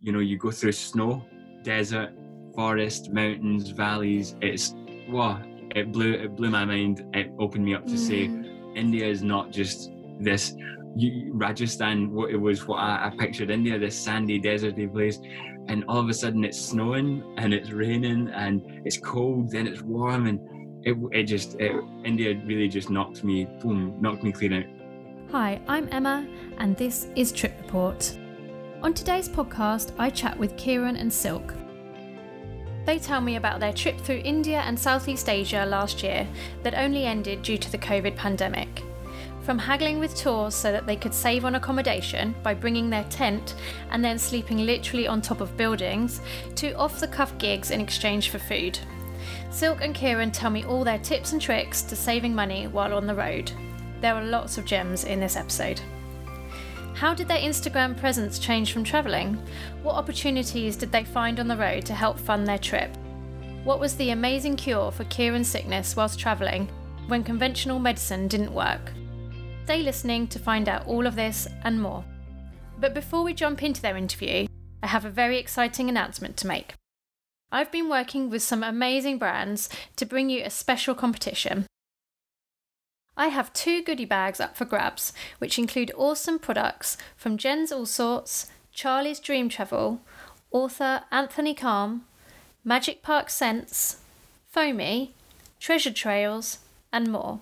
you know, you go through snow, desert, forest, mountains, valleys. It's wow, it blew it blew my mind. It opened me up to say Mm. India is not just this you, Rajasthan. What it was, what I, I pictured India, this sandy, deserty place, and all of a sudden it's snowing and it's raining and it's cold, then it's warm, and it it just it, India really just knocked me boom, knocked me clean out. Hi, I'm Emma, and this is Trip Report. On today's podcast, I chat with Kieran and Silk. They tell me about their trip through India and Southeast Asia last year that only ended due to the COVID pandemic. From haggling with tours so that they could save on accommodation by bringing their tent and then sleeping literally on top of buildings, to off the cuff gigs in exchange for food. Silk and Kieran tell me all their tips and tricks to saving money while on the road. There are lots of gems in this episode. How did their Instagram presence change from travelling? What opportunities did they find on the road to help fund their trip? What was the amazing cure for Kieran's sickness whilst travelling when conventional medicine didn't work? Stay listening to find out all of this and more. But before we jump into their interview, I have a very exciting announcement to make. I've been working with some amazing brands to bring you a special competition. I have two goodie bags up for grabs, which include awesome products from Jen's All Sorts, Charlie's Dream Travel, author Anthony Calm, Magic Park Scents, Foamy, Treasure Trails, and more.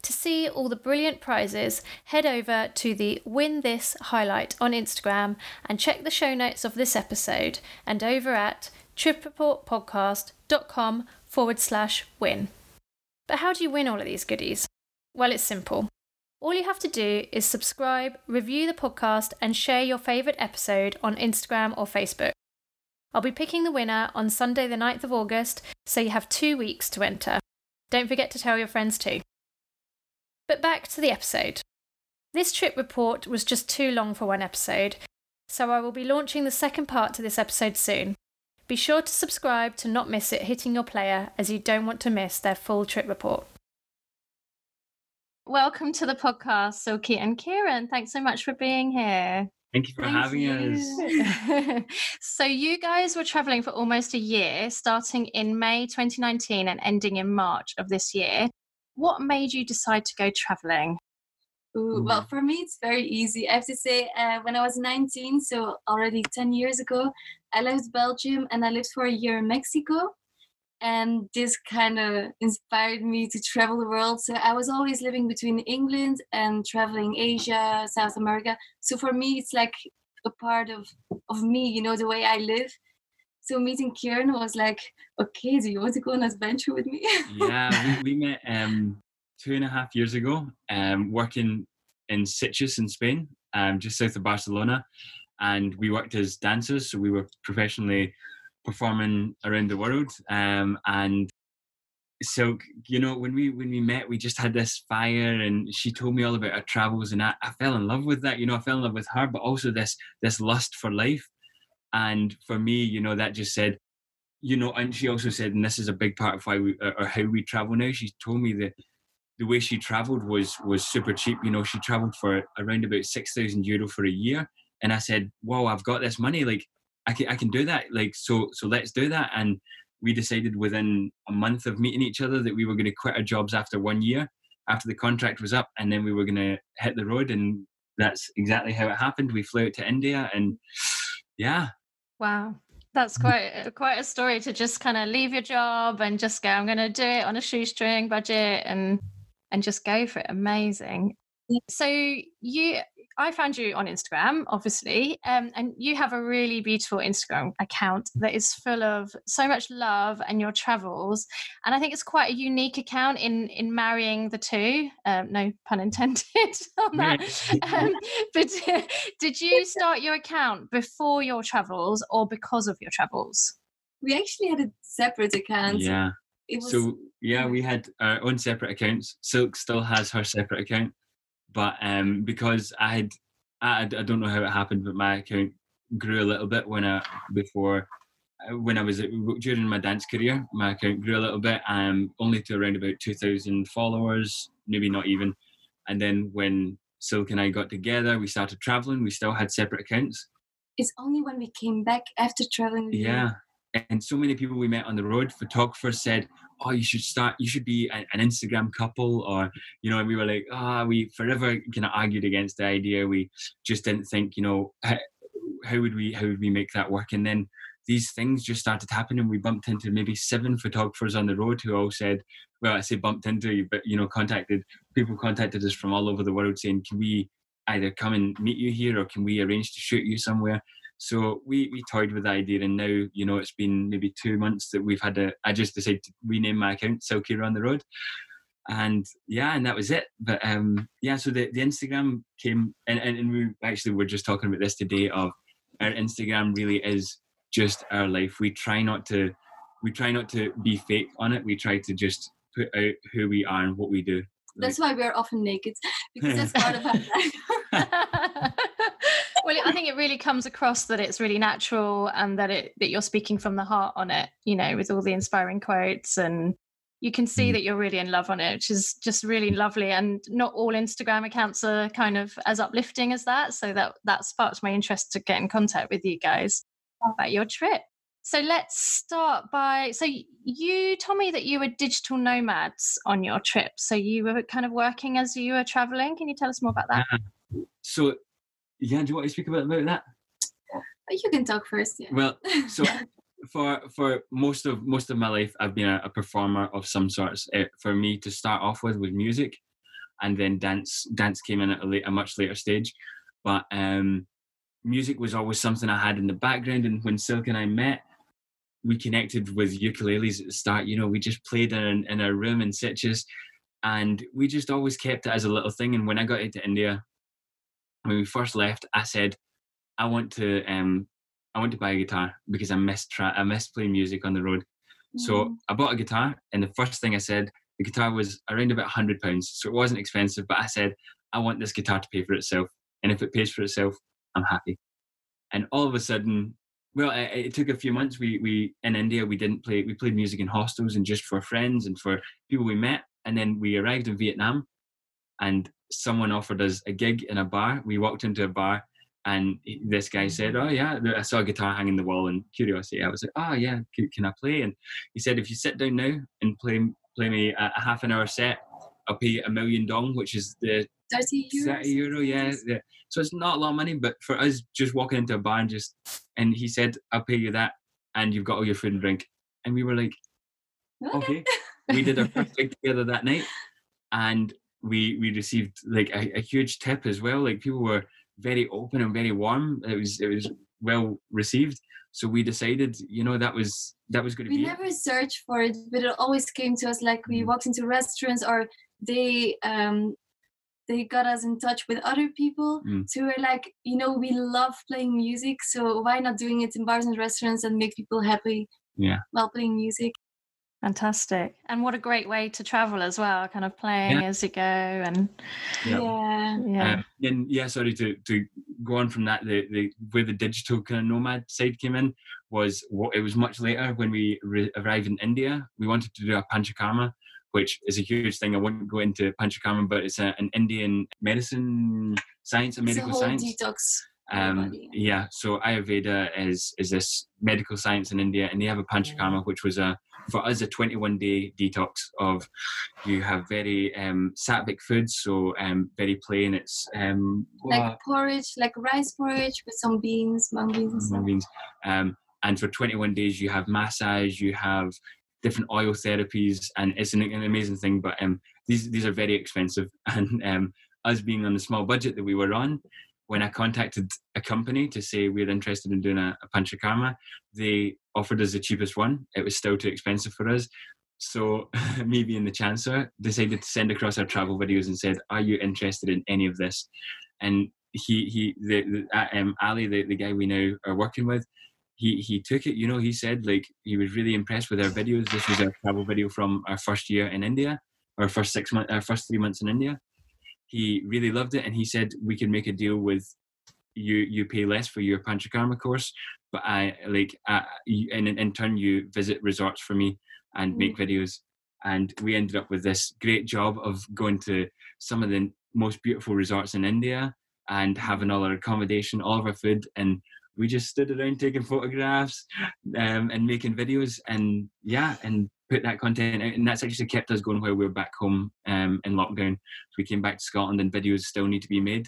To see all the brilliant prizes, head over to the Win This highlight on Instagram and check the show notes of this episode and over at tripreportpodcast.com forward slash win. But how do you win all of these goodies? Well, it's simple. All you have to do is subscribe, review the podcast, and share your favourite episode on Instagram or Facebook. I'll be picking the winner on Sunday, the 9th of August, so you have two weeks to enter. Don't forget to tell your friends too. But back to the episode. This trip report was just too long for one episode, so I will be launching the second part to this episode soon. Be sure to subscribe to not miss it hitting your player, as you don't want to miss their full trip report. Welcome to the podcast, Silky and Kieran. Thanks so much for being here. Thank you for Thank having us. so, you guys were traveling for almost a year, starting in May 2019 and ending in March of this year. What made you decide to go traveling? Ooh, well, for me, it's very easy. I have to say, uh, when I was 19, so already 10 years ago, I left Belgium and I lived for a year in Mexico. And this kind of inspired me to travel the world. So I was always living between England and traveling Asia, South America. So for me, it's like a part of, of me, you know, the way I live. So meeting Kieran was like, okay, do you want to go on an adventure with me? yeah, we, we met um, two and a half years ago, um, working in Sitges in Spain, um, just south of Barcelona, and we worked as dancers. So we were professionally performing around the world, um, and so you know when we when we met, we just had this fire, and she told me all about her travels, and I, I fell in love with that. You know, I fell in love with her, but also this this lust for life, and for me, you know, that just said you know, and she also said, and this is a big part of why we or how we travel now. She told me that the way she travelled was was super cheap. You know, she travelled for around about six thousand euro for a year, and I said, "Wow, I've got this money. Like, I can I can do that. Like, so so let's do that." And we decided within a month of meeting each other that we were going to quit our jobs after one year, after the contract was up, and then we were going to hit the road. And that's exactly how it happened. We flew out to India, and yeah, Wow. That's quite quite a story to just kind of leave your job and just go. I'm going to do it on a shoestring budget and and just go for it. Amazing. So you, I found you on Instagram, obviously, um, and you have a really beautiful Instagram account that is full of so much love and your travels. And I think it's quite a unique account in in marrying the two. Um, no pun intended on that. Um, but did you start your account before your travels or because of your travels? we actually had a separate account. yeah. It was So yeah, we had our own separate accounts. Silk still has her separate account, but um, because I had, I, I don't know how it happened, but my account grew a little bit when I before uh, when I was during my dance career. My account grew a little bit, um, only to around about two thousand followers, maybe not even. And then when Silk and I got together, we started traveling. We still had separate accounts, it's only when we came back after traveling. yeah and so many people we met on the road photographers said oh you should start you should be a- an instagram couple or you know we were like ah we forever kind of argued against the idea. We just didn't think you know how, how would we how would we make that work? And then these things just started happening. We bumped into maybe seven photographers on the road who all said well i say bumped into you, but you know contacted people contacted us from all over the world saying can we either come and meet you here or can we arrange to shoot you somewhere so we we toyed with the idea, and now you know it's been maybe two months that we've had a. I just decided to rename my account Silky on the Road, and yeah, and that was it. But um, yeah, so the, the Instagram came, and, and and we actually were just talking about this today. Of our Instagram really is just our life. We try not to, we try not to be fake on it. We try to just put out who we are and what we do. That's why we're often naked because that's part of our life. well, I think it really comes across that it's really natural and that it that you're speaking from the heart on it. You know, with all the inspiring quotes and you can see Mm. that you're really in love on it, which is just really lovely. And not all Instagram accounts are kind of as uplifting as that. So that that sparked my interest to get in contact with you guys about your trip. So let's start by so you told me that you were digital nomads on your trip. So you were kind of working as you were traveling. Can you tell us more about that? So yeah, do you want to speak about about that? You can talk first. Yeah. Well, so for for most of most of my life, I've been a, a performer of some sorts. Uh, for me to start off with was music, and then dance. Dance came in at a, late, a much later stage, but um, music was always something I had in the background. And when Silk and I met, we connected with ukuleles at the start. You know, we just played in in a room in Sitges, and we just always kept it as a little thing. And when I got into India, when we first left, I said, I want to um I want to buy a guitar because I miss tra- I miss playing music on the road. So Mm. I bought a guitar, and the first thing I said, the guitar was around about hundred pounds, so it wasn't expensive. But I said, I want this guitar to pay for itself, and if it pays for itself, I'm happy. And all of a sudden, well, it, it took a few months. We we in India we didn't play. We played music in hostels and just for friends and for people we met. And then we arrived in Vietnam, and someone offered us a gig in a bar. We walked into a bar, and this guy said, mm-hmm. "Oh yeah, I saw a guitar hanging in the wall." And curiosity, I was like, "Oh yeah, can, can I play?" And he said, "If you sit down now and play play me a, a half an hour set, I'll pay you a million dong, which is the 30 euros. 30 euro, yeah, yeah. So it's not a lot of money, but for us, just walking into a bar and just, and he said, I'll pay you that, and you've got all your food and drink. And we were like, okay. we did our first gig together that night, and we we received like a, a huge tip as well. Like people were very open and very warm. It was it was well received. So we decided, you know, that was that was going to we be it. never searched for it, but it always came to us like we Mm. walked into restaurants or they um they got us in touch with other people. Mm. So we're like, you know, we love playing music, so why not doing it in bars and restaurants and make people happy Yeah. while playing music? Fantastic. And what a great way to travel as well, kind of playing as you go and Yeah. Yeah. yeah. Um, and yeah, sorry to, to go on from that. The, the where the digital kind of nomad side came in was what it was much later when we re- arrived in India. We wanted to do a panchakarma, which is a huge thing. I won't go into panchakarma, but it's a, an Indian medicine science It's a medical whole science. detox. Um, yeah, so Ayurveda is is this medical science in India, and they have a panchakarma, which was a for us a 21 day detox of you have very um, sattvic foods, so um, very plain. It's um, Like what- porridge, like rice porridge with some beans, mung beans and stuff. mung beans. Um, and for 21 days, you have massage, you have different oil therapies, and it's an, an amazing thing. But um, these these are very expensive, and um, us being on the small budget that we were on, when I contacted a company to say we're interested in doing a, a panchakarma, they offered us the cheapest one. It was still too expensive for us. So me being the chancellor decided to send across our travel videos and said, "Are you interested in any of this?" And he he the, the uh, um, Ali the, the guy we now are working with he he took it you know he said like he was really impressed with our videos this was our travel video from our first year in India our first six months our first three months in India he really loved it and he said we could make a deal with you you pay less for your panchakarma course but I like uh, you, and in, in turn you visit resorts for me and make videos. And we ended up with this great job of going to some of the most beautiful resorts in India and having all our accommodation, all of our food, and we just stood around taking photographs um, and making videos and yeah and put that content out and that's actually kept us going while we were back home um, in lockdown. So we came back to scotland and videos still need to be made.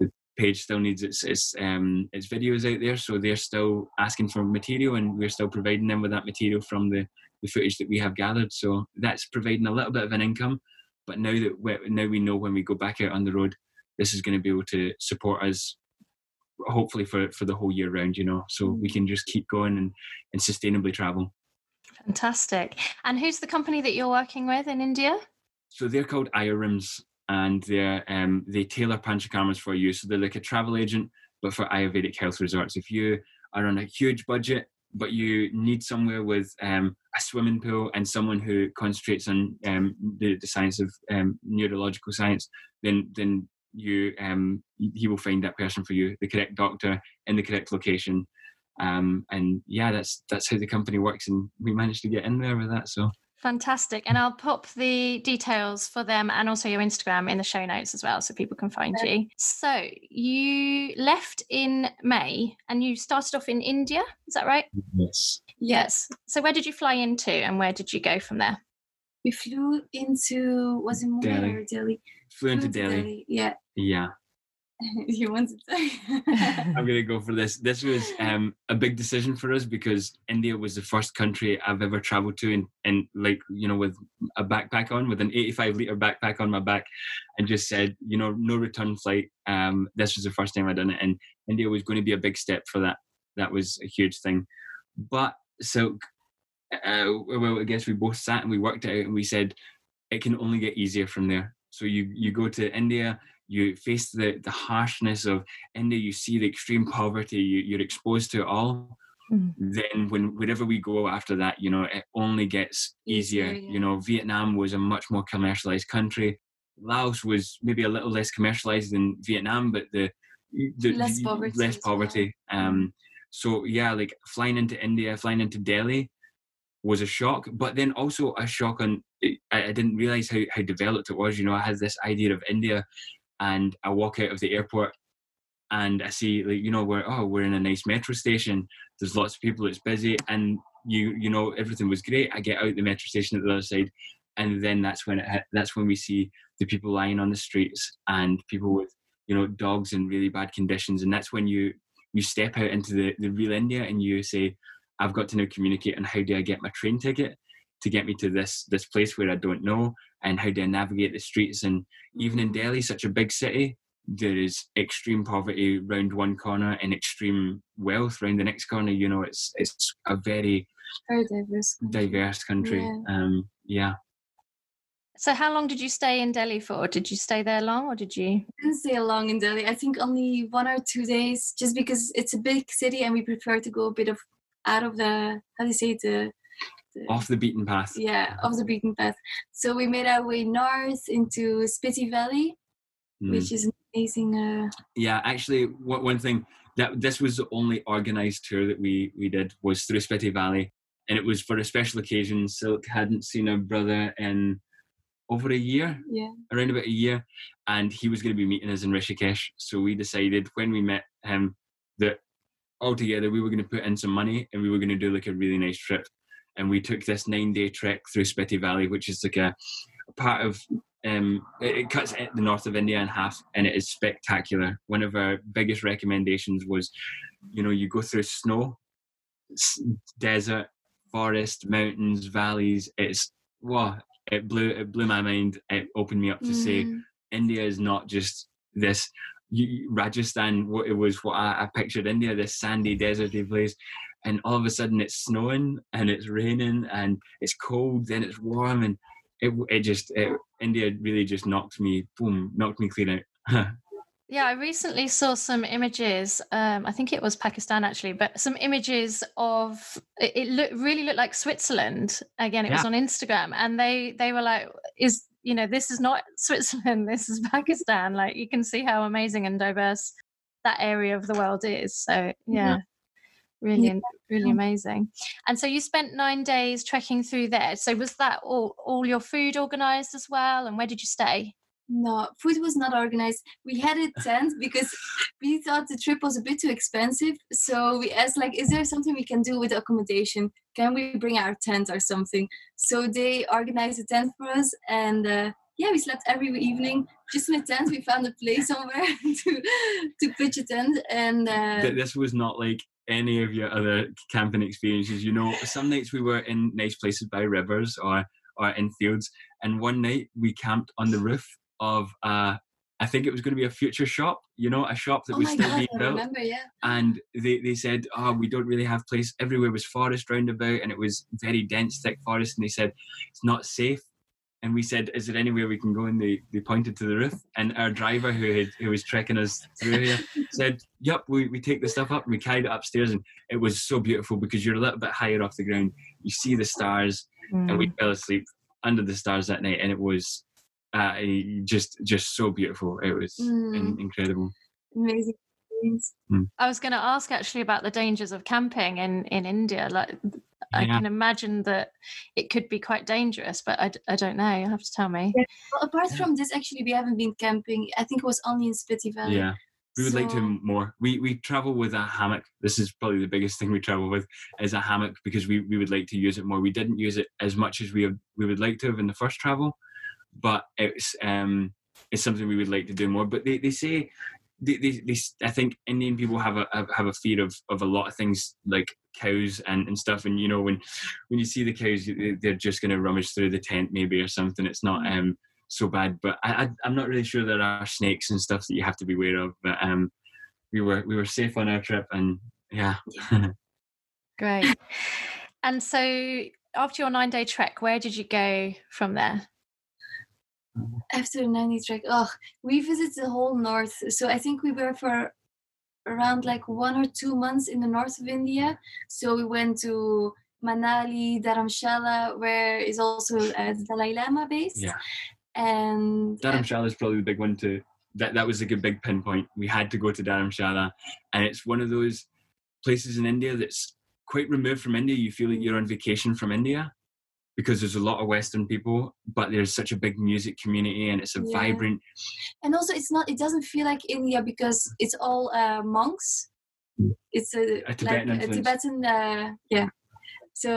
The page still needs its its, um, its videos out there so they're still asking for material and we're still providing them with that material from the, the footage that we have gathered. So that's providing a little bit of an income but now that we, now we know when we go back out on the road this is going to be able to support us hopefully for for the whole year round you know? So we can just keep going and and sustainably travel fantastic. And who's the company that you're working with in india? So they're called ayurrims and they're um they tailor panchakarmas for you. So they're like a travel agent but for ayurvedic health resorts. If you are on a huge budget but you need somewhere with um, a swimming pool and someone who concentrates on um, the, the science of um, neurological science, then then you um, he will find that person for you, the correct doctor in the correct location. Um, and yeah, that's that's how the company works, and we managed to get in there with that. So fantastic! And I'll pop the details for them and also your Instagram in the show notes as well, so people can find you. So you left in May, and you started off in India. Is that right? Yes. Yes. So where did you fly into, and where did you go from there? We flew into was it Mumbai Delhi. or Delhi? Flew into Flew to Delhi. Yeah. Yeah. you wanted to I'm gonna go for this. This was um, a big decision for us because India was the first country I've ever traveled to, and and like you know, with a backpack on, with an 85 liter backpack on my back, and just said, you know, no return flight. Um, this was the first time I'd done it, and India was going to be a big step for that. That was a huge thing. But so, uh, well, I guess we both sat and we worked it out, and we said it can only get easier from there. So you you go to India you face the, the harshness of India, you see the extreme poverty, you, you're exposed to it all. Mm. Then when wherever we go after that, you know, it only gets easier. Easier, yeah. You know, Vietnam was a much more commercialized country. Laos was maybe a little less commercialized than Vietnam, but the, the Less poverty less as well. poverty. Um, so yeah, like flying into India, flying into Delhi was a shock, but then also a shock on. I, I didn't realize how how developed it was. You know, I had this idea of India, and I walk out of the airport and I see like you know we're oh we're in a nice metro station. There's lots of people. It's busy, and you you know everything was great. I get out the metro station at the other side, and then that's when it that's when we see the people lying on the streets and people with you know dogs in really bad conditions, and that's when you you step out into the the real India and you say, I've got to now communicate and how do I get my train ticket to get me to this this place where I don't know, and how do I navigate the streets and even in Delhi, such a big city, there is extreme poverty round one corner and extreme wealth round the next corner. You know, it's it's a very very diverse. country. diverse country. Yeah. Um, yeah. So how long did you stay in Delhi for? Did you stay there long, or did you? didn't stay long in Delhi. I think only one or two days, just because it's a big city and we prefer to go a bit of out of the how do you say it, the, the Off the beaten path. yeah off the beaten path. So we made our way north into Spiti Valley, Mm. which is amazing. Uh, Yeah, actually, one one thing that this was the only organized tour that we we did was through Spiti Valley, and it was for a special occasion. Silk hadn't seen her brother in over a year, yeah, around about a year, and he was going to be meeting us in Rishikesh. So we decided when we met him that altogether we were going to put in some money and we were going to do like a really nice trip. And we took this nine day trek through Spiti Valley, which is like a, a part of um, it, it cuts the north of India in half, and it is spectacular. One of our biggest recommendations was, you know, you go through snow, desert, forest, mountains, valleys. It's wow! It blew it blew my mind. It opened me up to say Mm, India is not just this you, Rajasthan. What it was, what I, I pictured India, this sandy, deserty place, and all of a sudden it's snowing and it's raining and it's cold, then it's warm, and it it just it, India really just knocked me boom, knocked me clean out. Yeah, I recently saw some images. Um, I think it was Pakistan actually, but some images of it, it looked really looked like Switzerland. Again, it was on Instagram, and they they were like, "Is you know this is not Switzerland, this is Pakistan." Like you can see how amazing and diverse that area of the world is. So yeah, really, Yeah. really amazing. And so you spent nine days trekking through there. So was that all all your food organized as well? And where did you stay? No, food was not organized. We had a tent because we thought the trip was a bit too expensive. So we asked, like, is there something we can do with accommodation? Can we bring our tent or something? So they organized a tent for us, and uh, yeah, we slept every evening just in a tent. We found a place somewhere to to pitch a tent, and uh, this was not like any of your other camping experiences. You know, some nights we were in nice places by rivers or or in fields, and one night we camped on the roof of uh, I think it was going to be a future shop, you know, a shop that oh was still God, being built. remember, yeah. And they, they said, oh, we don't really have place. Everywhere was forest round about and it was very dense, thick forest. And they said, it's not safe. And we said, is there anywhere we can go? And they, they pointed to the roof. And our driver who had, who was trekking us through here said, yep, we, we take the stuff up and we carried it upstairs. And it was so beautiful because you're a little bit higher off the ground. You see the stars Mm. and we fell asleep under the stars that night. And it was uh, just just so beautiful. It was Mm. incredible. Amazing experience. I was going to ask actually about the dangers of camping in in India. Like, I can imagine that it could be quite dangerous, but I, I don't know. You'll have to tell me. Well, apart Yeah. from this, actually, we haven't been camping. I think it was only in Spiti Valley. Yeah. We would like to So- more. We we travel with a hammock. This is probably the biggest thing we travel with is a hammock because we, we would like to use it more. We didn't use it as much as we have, we would like to have in the first travel, but it's um it's something we would like to do more. But they, they say they, they, they s- I think Indian people have a have- have a fear of, of a lot of things like cows and, and stuff. And you know when when you see the cows, they- they're just going to rummage through the tent maybe or something. It's not um so bad. But I, I I'm not really sure there are snakes and stuff that you have to be aware of. But um we were we were safe on our trip and yeah. Great. and so, after your nine day trek, where did you go from there? After the 90 trek, oh, we visited the whole north. So I think we were for around like one or two months in the north of India. So we went to Manali, Dharamshala, where is also uh, the Dalai Lama based. Yeah. And uh, Dharamshala is probably the big one too. That that was like a big pinpoint. We had to go to Dharamshala, and it's one of those places in India that's quite removed from India. You feel like you're on vacation from India because there's a lot of Western people, but there's such a big music community, and it's a Yeah. vibrant. and also it's not it doesn't feel like india because it's all uh, monks it's a, A Tibetan like a tibetan uh, yeah so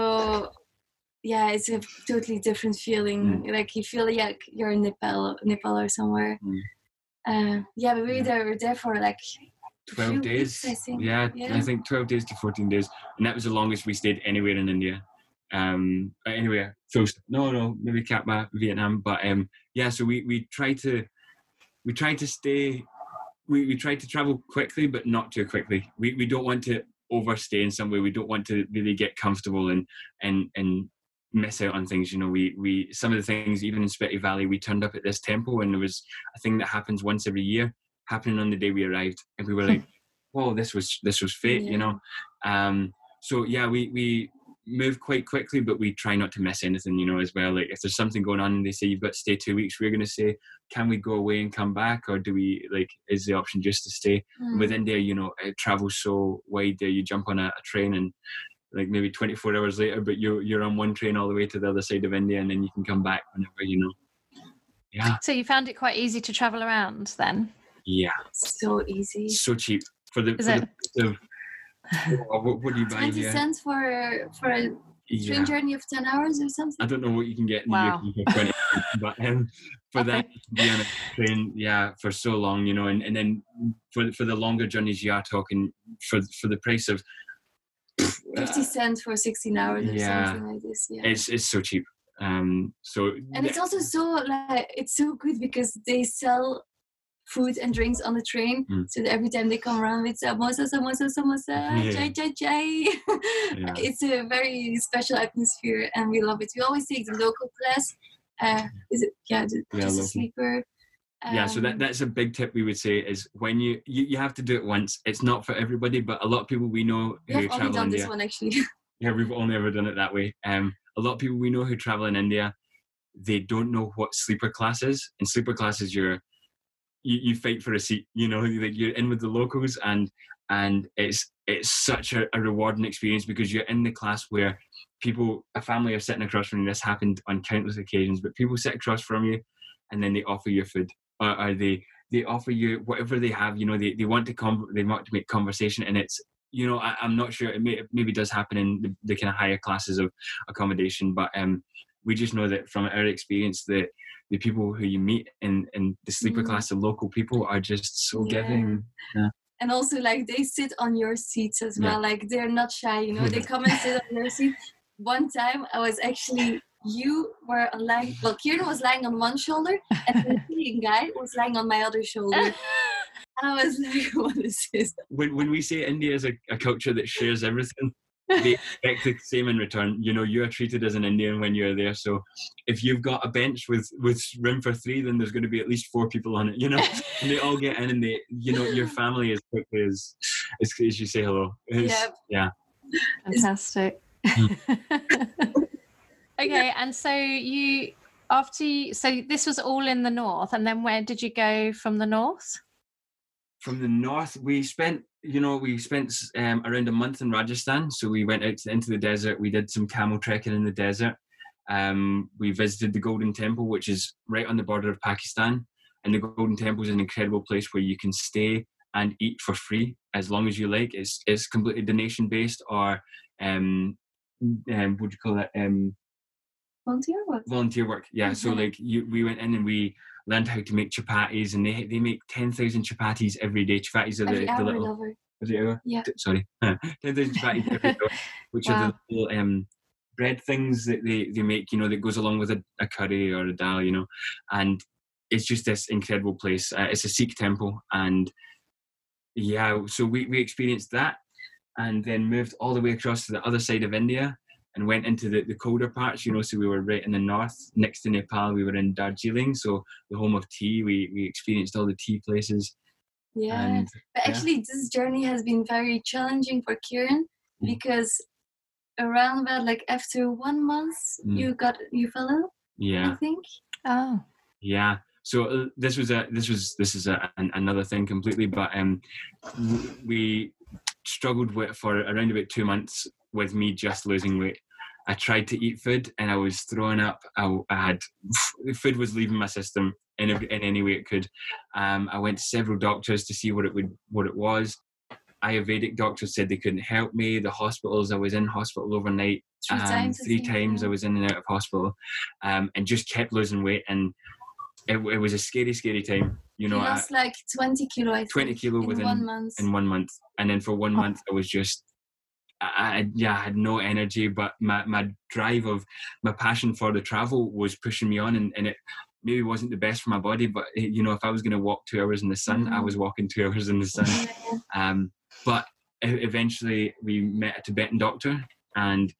yeah it's a totally different feeling like you feel like you're in nepal nepal or somewhere Mm. uh, yeah but we Yeah. were there, were there for like 12 days. weeks, I think. Yeah, Yeah. I think 12 days to 14 days. And that was the longest we stayed anywhere in India. Um, uh, anywhere. So, no, no, maybe Katma, Vietnam. But um, yeah, so we, we try to, we try to stay, we, we tried to travel quickly, but not too quickly. We, we don't want to overstay in some way. We don't want to really get comfortable and, and, and miss out on things. You know, we, we, some of the things, even in Spiti Valley, we turned up at this temple and there was a thing that happens once every year happening on the day we arrived. And we were like, whoa, this was, this was fate, you know? Um, so yeah, we, we move quite quickly, but we try not to miss anything, you know, as well. Like if there's something going on and they say you've got to stay two weeks, we're going to say, can we go away and come back? Or do we like, is the option just to stay? Mm. With India, you know, it travels so wide there. You jump on a, a train and like maybe 24 hours later, but you're, you're on one train all the way to the other side of India and then you can come back whenever, you know. Yeah. So you found it quite easy to travel around then? Yeah. so easy So cheap for the, for it? the price what, what do you buy 20 here? cents for for a train Yeah. journey of 10 hours or something I don't know what you can get in Wow. the UK for 20, but um, for Okay. that to be on a train, yeah, for so long, you know, and, and then for for the longer journeys, you are talking for for the price of. 50 cents for 16 hours or yeah. something like this yeah It's it's so cheap. Um, so and it's also so like it's so good because they sell food and drinks on the train Mm. so that every time they come around with samosa samosa samosa Yeah. chai chai chai Yeah. it's a very special atmosphere and we love it we always take the local class uh is it yeah the, Yeah, just a sleeper yeah, so that Um, that's a big tip we would say is when you, you you have to do it once. It's not for everybody, but a lot of people we know we who have only done India. this one actually yeah, we've only ever done it that way. Um, a lot of people we know who travel in India, they don't know what sleeper class is. In sleeper class is your, you, you fight for a seat. You know, like you're in with the locals, and and it's it's such a, a rewarding experience because you're in the class where people, a family are sitting across from you. This happened on countless occasions, but people sit across from you. and then they offer you food, or, or they they offer you whatever they have. You know, they, they want to come, they want to make conversation, and it's you know I, am not sure it, may, it maybe does happen in the, the kind of higher classes of accommodation, but um, we just know that from our experience that the people who you meet in in the sleeper mm. class, the local people, are just so yeah. giving. Yeah. And also, like they sit on your seats as well. Yeah. Like they're not shy, you know. they come and sit on your seat. One time, I was actually you were lying. Well, Kieran was lying on one shoulder, and the Indian guy was lying on my other shoulder. and I was like, "What is this?" When when we say India is a, a culture that shares everything, they expect the same in return. You know, you are treated as an Indian when you're there. So if you've got a bench with with room for three, then there's going to be at least four people on it. You know, and they all get in, and they, you know, your family as quickly as as, as you say hello. Yep. Yeah. Fantastic. okay, and so you after you, so this was all in the north, and then where did you go from the north? From the north, we spent you know, we spent um, around a month in Rajasthan. So we went out to, into the desert. We did some camel trekking in the desert. Um, we visited the Golden Temple, which is right on the border of Pakistan. And the Golden Temple is an incredible place where you can stay and eat for free as long as you like. It's it's completely donation based or um, um what do you call it? Um, volunteer work. Volunteer work, yeah. Mm-hmm. So like you, we went in and we learned how to make chapatis, and they they make ten thousand chapatis every day. Chapatis are the, the little. It hour? Yeah. Sorry, ten thousand chapatis every day, which wow. are the little um, bread things that they, they make. You know, that goes along with a, a curry or a dal. You know, and it's just this incredible place. Uh, it's a Sikh temple, and yeah, so we we experienced that, and then moved all the way across to the other side of India and went into the, the colder parts, you know, so we were right in the north next to Nepal. We were in Darjeeling, so the home of tea. We, we experienced all the tea places. Yeah, and, but actually, yeah. this journey has been very challenging for Kieran mm. because around about like after one month, mm. you got you fell ill. Yeah, I think. Oh. Yeah. So uh, this was a this was this is a, an, another thing completely, but um, we struggled with for around about two months with me just losing weight. I tried to eat food and I was throwing up. I, I had food was leaving my system in, in any way it could. Um, I went to several doctors to see what it would what it was. Ayurvedic doctors said they couldn't help me. The hospitals I was in hospital overnight. Three um, times. Three times I was in and out of hospital, um, and just kept losing weight. And it, it was a scary, scary time. You know, you lost I, like twenty kilo. I twenty kilo in within one month. In one month, and then for one oh. month I was just I, yeah, I had no energy, but my, my drive of my passion for the travel was pushing me on, and, and it maybe wasn't the best for my body. But it, eh, you know, if I was going to walk two hours in the sun, mm-hmm. I was walking two hours in the sun. Um, but eventually, we met a Tibetan doctor, and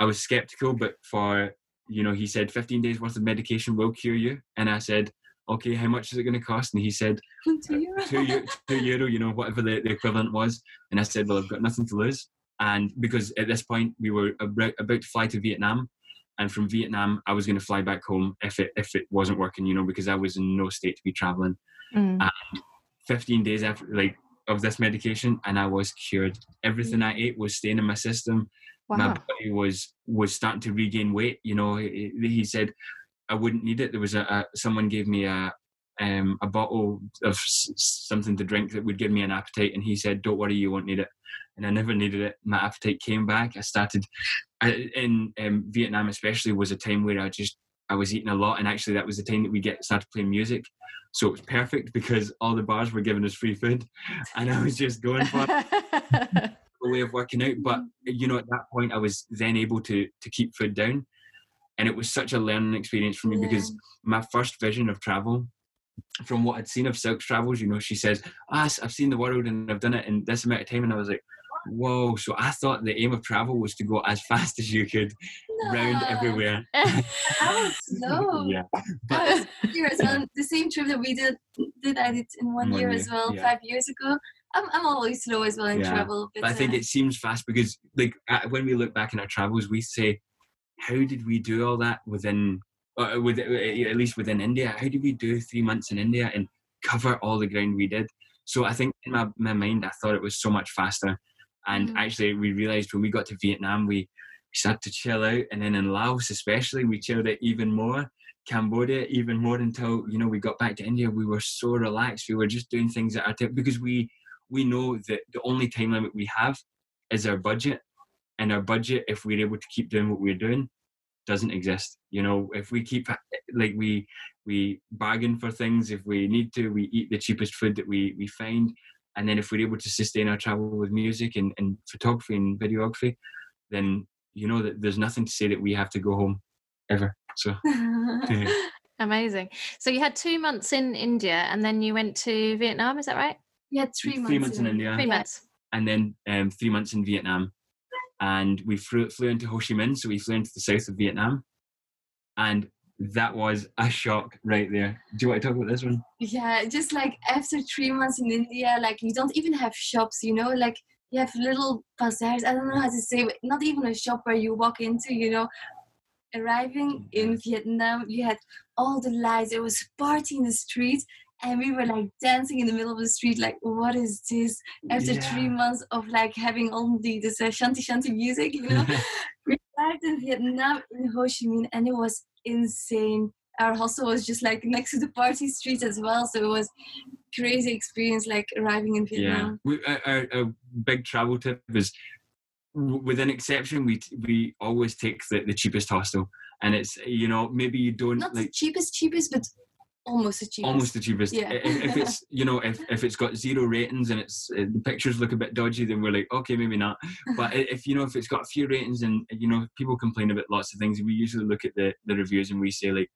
I was skeptical. But for you know, he said 15 days worth of medication will cure you, and I said. Okay, how much is it going to cost? And he said, two euro. two, two euro, you know, whatever the, the equivalent was. And I said, well, I've got nothing to lose and because at this point we were about, about to fly to Vietnam, and from Vietnam I was going to fly back home if it if it wasn't working, you know, because I was in no state to be traveling. Mm. And 15 days after like of this medication, and I was cured. Everything I ate was staying in my system. Wow. My body was was starting to regain weight. You know, he, he said I wouldn't need it. There was a, a someone gave me a um, a bottle of something to drink that would give me an appetite, and he said, "Don't worry, you won't need it." and I never needed it. My appetite came back. I started I, in um, Vietnam, especially, was a time where I just I was eating a lot, and actually that was the time that we get started playing music. So it was perfect because all the bars were giving us free food, and I was just going for a way of working out. But you know, at that point, I was then able to to keep food down, and it was such a learning experience for me yeah. because my first vision of travel from what I'd seen of Silk's travels, you know, she says, ah, I've seen the world and I've done it in this amount of time. And I was like, whoa. So I thought the aim of travel was to go as fast as you could no. round everywhere. Was slow. yeah. But well. The same trip that we did, did I did in one, one year, year, as well, yeah. five years ago. I'm, I'm always slow as well in yeah. travel. But, but I think uh, it seems fast because, like, when we look back in our travels, we say, how did we do all that within uh, with uh, at least within India. How did we do three months in India and cover all the ground we did? So I think in my, my mind, I thought it was so much faster. And mm-hmm. actually, we realized when we got to Vietnam, we started to chill out. And then in Laos, especially, we chilled out even more. Cambodia, even more until you know we got back to India. We were so relaxed. We were just doing things at our time because we we know that the only time limit we have is our budget, and our budget, if we're able to keep doing what we're doing, doesn't exist. You know, if we keep like we we bargain for things, if we need to, we eat the cheapest food that we we find, and then if we're able to sustain our travel with music and, and photography and videography, then you know that there's nothing to say that we have to go home ever. So amazing. So you had two months in India and then you went to Vietnam, is that right? Yeah, three, three months, months in India. Three months. and then um, three months in Vietnam. And we flew, flew into Ho Chi Minh, so we flew into the south of Vietnam. And that was a shock right there. Do you want to talk about this one? Yeah, just like after three months in India, like you don't even have shops, you know, like you have little bazaars. I don't know how to say, but not even a shop where you walk into, you know. Arriving in Vietnam, you had all the lights. It was party in the streets, and we were like dancing in the middle of the street. Like, what is this? After three months of like having only this uh, shanty shanty music, you know, we arrived in Vietnam in Ho Chi Minh, and it was insane. Our hostel was just like next to the party street as well, so it was crazy experience like arriving in Yeah. Vietnam. We, our, our, our big travel tip is, with an exception, we we always take the, the cheapest hostel, and it's you know maybe you don't Not the cheapest, cheapest, but almost the cheapest. almost the cheapest. Yeah. If, if it's you know if, if it's got zero ratings and it's uh, the pictures look a bit dodgy, then we're like okay maybe not. But if you know if it's got a few ratings and you know people complain about lots of things, we usually look at the the reviews and we say like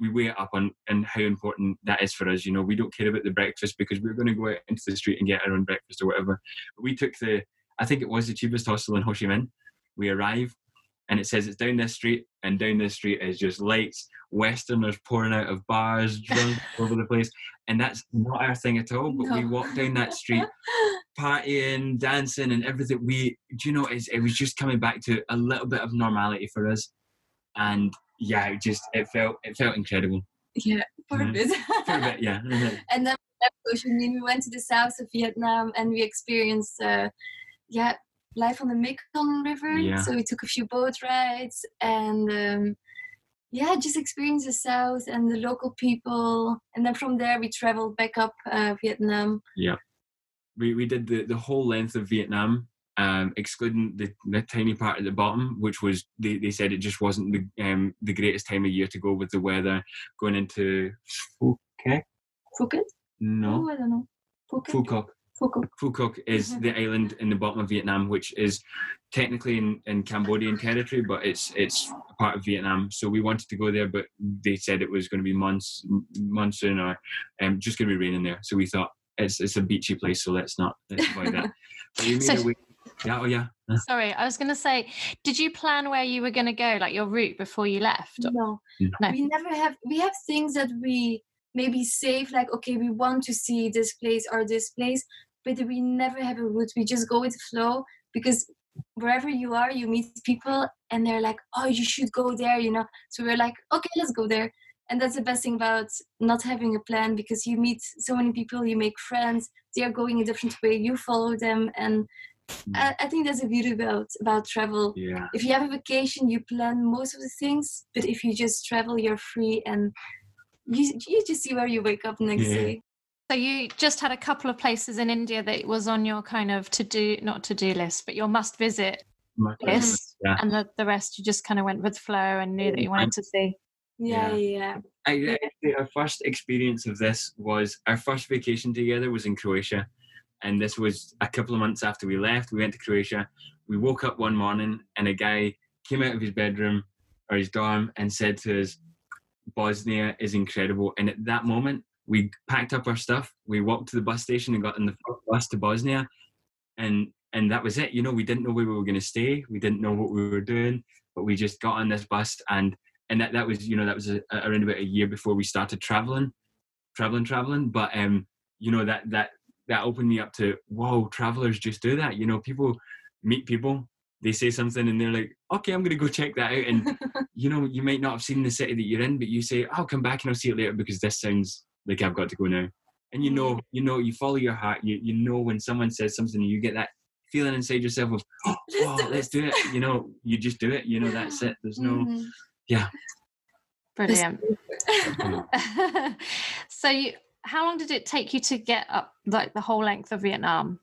we weigh it up on and how important that is for us. You know we don't care about the breakfast because we're going to go out into the street and get our own breakfast or whatever. But we took the I think it was the cheapest hostel in Ho Chi Minh. We arrive and it says it's down this street and down this street is just lights westerners pouring out of bars drunk over the place and that's not our thing at all but we No. walked down that street partying dancing and everything we do you know it's, it was just coming back to a little bit of normality for us and yeah it just it felt it felt incredible yeah, for a bit. for a bit yeah and then we left Ho Chi Minh, we went to the south of Vietnam and we experienced, uh, yeah, life on the Mekong River. Yeah. So we took a few boat rides and um, yeah, just experienced the south and the local people. And then from there we traveled back up uh, Vietnam. Yeah. We, we did the, the whole length of Vietnam, um, excluding the, the tiny part at the bottom, which was they, they said it just wasn't the um, the greatest time of year to go with the weather going into Phuket. Phuket? No, Oh, I don't know. Phuket? Phuket. Phu Quoc is the island in the bottom of Vietnam, which is technically in, in Cambodian territory, but it's it's part of Vietnam. So we wanted to go there, but they said it was going to be months monsoon or um, just going to be raining there. So we thought it's it's a beachy place, so let's not let's avoid that. But we made So- our way- yeah, oh yeah. Sorry, I was going to say, did you plan where you were going to go, like your route before you left? No. No. We never have we have things that we maybe save like okay we want to see this place or this place but we never have a route. We just go with the flow because wherever you are you meet people and they're like oh you should go there you know? So we're like okay let's go there. And that's the best thing about not having a plan because you meet so many people you make friends they are going a different way you follow them. And I, I think that's the beauty about about travel. Yeah. if you have a vacation you plan most of the things but if you just travel you're free and you, you just see where you wake up next Yeah. day So you just had a couple of places in India that was on your kind of to do, not to do list, but your must visit My list, Yeah. and the, the rest you just kind of went with flow and knew that you wanted to see. yeah yeah, I, actually, our first experience of this was our first vacation together was in Croatia, and this was a couple of months after we left. We went to Croatia. We woke up one morning, and a guy came out of his bedroom or his dorm and said to us, "Bosnia is incredible." And at that moment, we packed up our stuff. We walked to the bus station and got in the bus to Bosnia, and and that was it. You know, we didn't know where we were going to stay. We didn't know what we were doing, but we just got on this bus and and that, that was you know that was a, a- around about a year before we started traveling traveling traveling but um you know that that that opened me up to whoa travelers just do that you know people meet people they say something and they're like okay i'm gonna go check that out and you know you might not have seen the city that you're in but you say i'll come back and i'll see it later because this sounds like i've got to go now and you know you know you follow your heart you, you know when someone says something you get that feeling inside yourself of, oh, Let's oh, do let's this." do it. You know, you just do it. You know, that's it. There's no, Mhm. yeah. Brilliant. Mm. so, you, how long did it take you to get up like the whole length of Vietnam?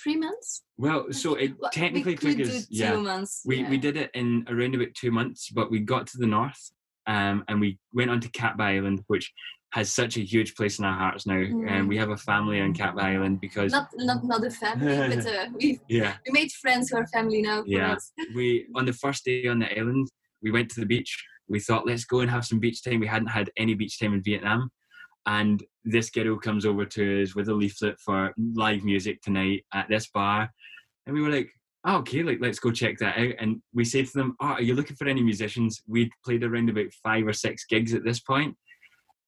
Three months. Well, so it Well, technically we could took do us, two yeah. months. We, yeah. we did it in around about two months, but we got to the north um, and we went on to Cat Island, which has such a huge place in our hearts now. And Mm. we have a family on Cat Island because, not not not a family, but uh, we yeah, we made friends who are family now. Yeah. we on the first day on the island, we went to the beach. We thought, let's go and have some beach time. We hadn't had any beach time in Vietnam. And this girl comes over to us with a leaflet for live music tonight at this bar. And we were like, oh, okay, like let's go check that out. And we said to them, oh, are you looking for any musicians? We'd played around about five or six gigs at this point.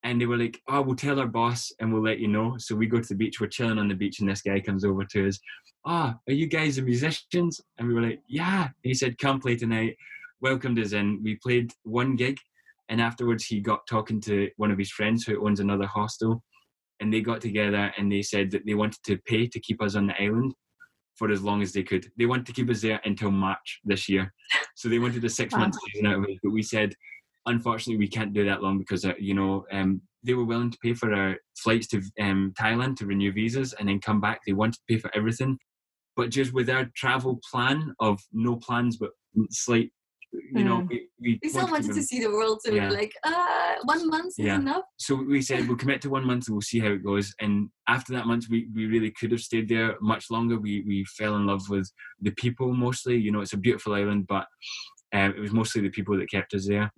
And they were like, oh, we'll tell our boss and we'll let you know. So we go to the beach, we're chilling on the beach, and this guy comes over to us. Oh, are you guys the musicians? And we were like, yeah. He said, come play tonight. Welcomed us in. We played one gig. And afterwards, he got talking to one of his friends who owns another hostel. And they got together and they said that they wanted to pay to keep us on the island for as long as they could. They wanted to keep us there until March this year. So they wanted a six month season out of us. But we said, unfortunately, we can't do that long because, uh, you know, um, they were willing to pay for our flights to um, Thailand to renew visas and then come back. They wanted to pay for everything. But just with our travel plan of no plans, but slight, you know, Mm. we, we, We still wanted wanted them- to see the world, so we Yeah. were like, uh, one month is Yeah. enough. so we said we'll commit to one month and we'll see how it goes. And after that month, we, we really could have stayed there much longer. We we fell in love with the people mostly. You know, it's a beautiful island, but um, it was mostly the people that kept us there.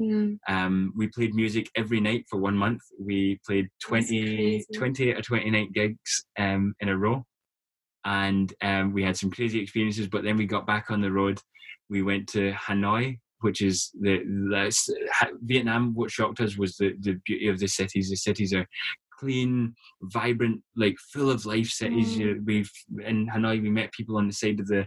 Um, we played music every night for one month. We played 20, crazy. 28 or 29 gigs um, in a row. And um, we had some crazy experiences, but then we got back on the road. We went to Hanoi, which is the, the Vietnam. What shocked us was the, the beauty of the cities. The cities are clean, vibrant, like full of life cities. Mm. You, we've in Hanoi, we met people on the side of the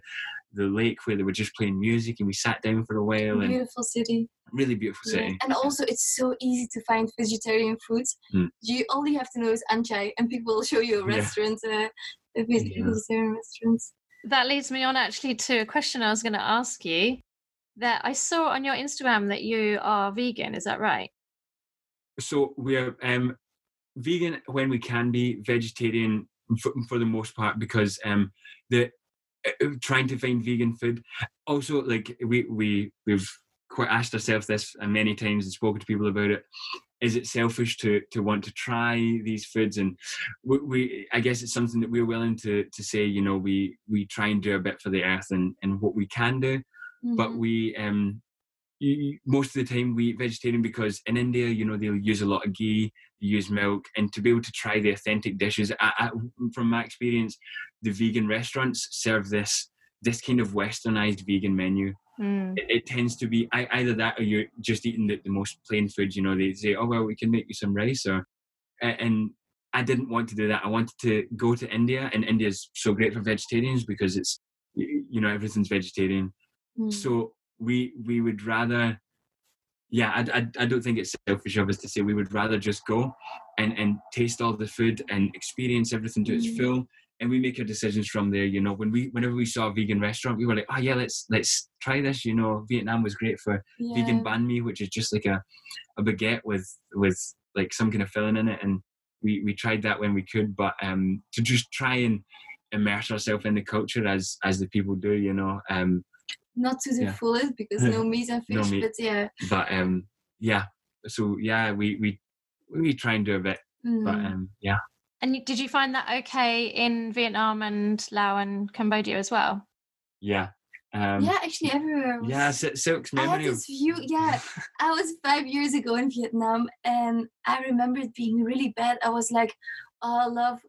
the lake where they were just playing music, and we sat down for a while. And Beautiful city. really beautiful Yeah. city. And also, it's so easy to find vegetarian foods. Hmm. You all you have to know is Anchai, and people will show you a Yeah. restaurant, uh, a veg- Yeah. vegetarian restaurants. That leads me on actually to a question I was going to ask you. That I saw on your Instagram that you are vegan. Is that right? So we're um, vegan when we can be, vegetarian for, for the most part because um, the trying to find vegan food. Also, like we we we've quite asked ourselves this uh, many times and spoken to people about it. Is it selfish to to want to try these foods? And we, we I guess it's something that we're willing to to say. You know, we we try and do a bit for the earth and and what we can do. but Mhm. we um most of the time we eat vegetarian because in India, you know, they'll use a lot of ghee, they use milk, and to be able to try the authentic dishes, I, I, from my experience, the vegan restaurants serve this this kind of westernized vegan menu. Mm. It, it tends to be ei- either that or you're just eating the, the most plain foods. You know, they say, "Oh well, we can make you some rice," or and I didn't want to do that. I wanted to go to India, and India's so great for vegetarians because it's you know everything's vegetarian Mm. so we we would rather yeah I, I, I don't think it's selfish of us to say we would rather just go and and taste all the food and experience everything to its Mm. full and we make our decisions from there you know when we whenever we saw a vegan restaurant we were like oh yeah let's let's try this you know vietnam was great for vegan banh mi which is just like a a baguette with with like some kind of filling in it and we we tried that when we could but um to just try and immerse ourselves in the culture as as the people do you know um Not to the Yeah. fullest because no meat and No fish, meat. but yeah. but um yeah so yeah we we we try and do a bit but Mm. um yeah And did you find that okay in Vietnam and Laos and Cambodia as well? yeah um yeah, actually, everywhere. Was, yeah so, silk's I have memory of this view. Yeah, I was five years ago in Vietnam, and I remember it being really bad. I was like, "Oh, love,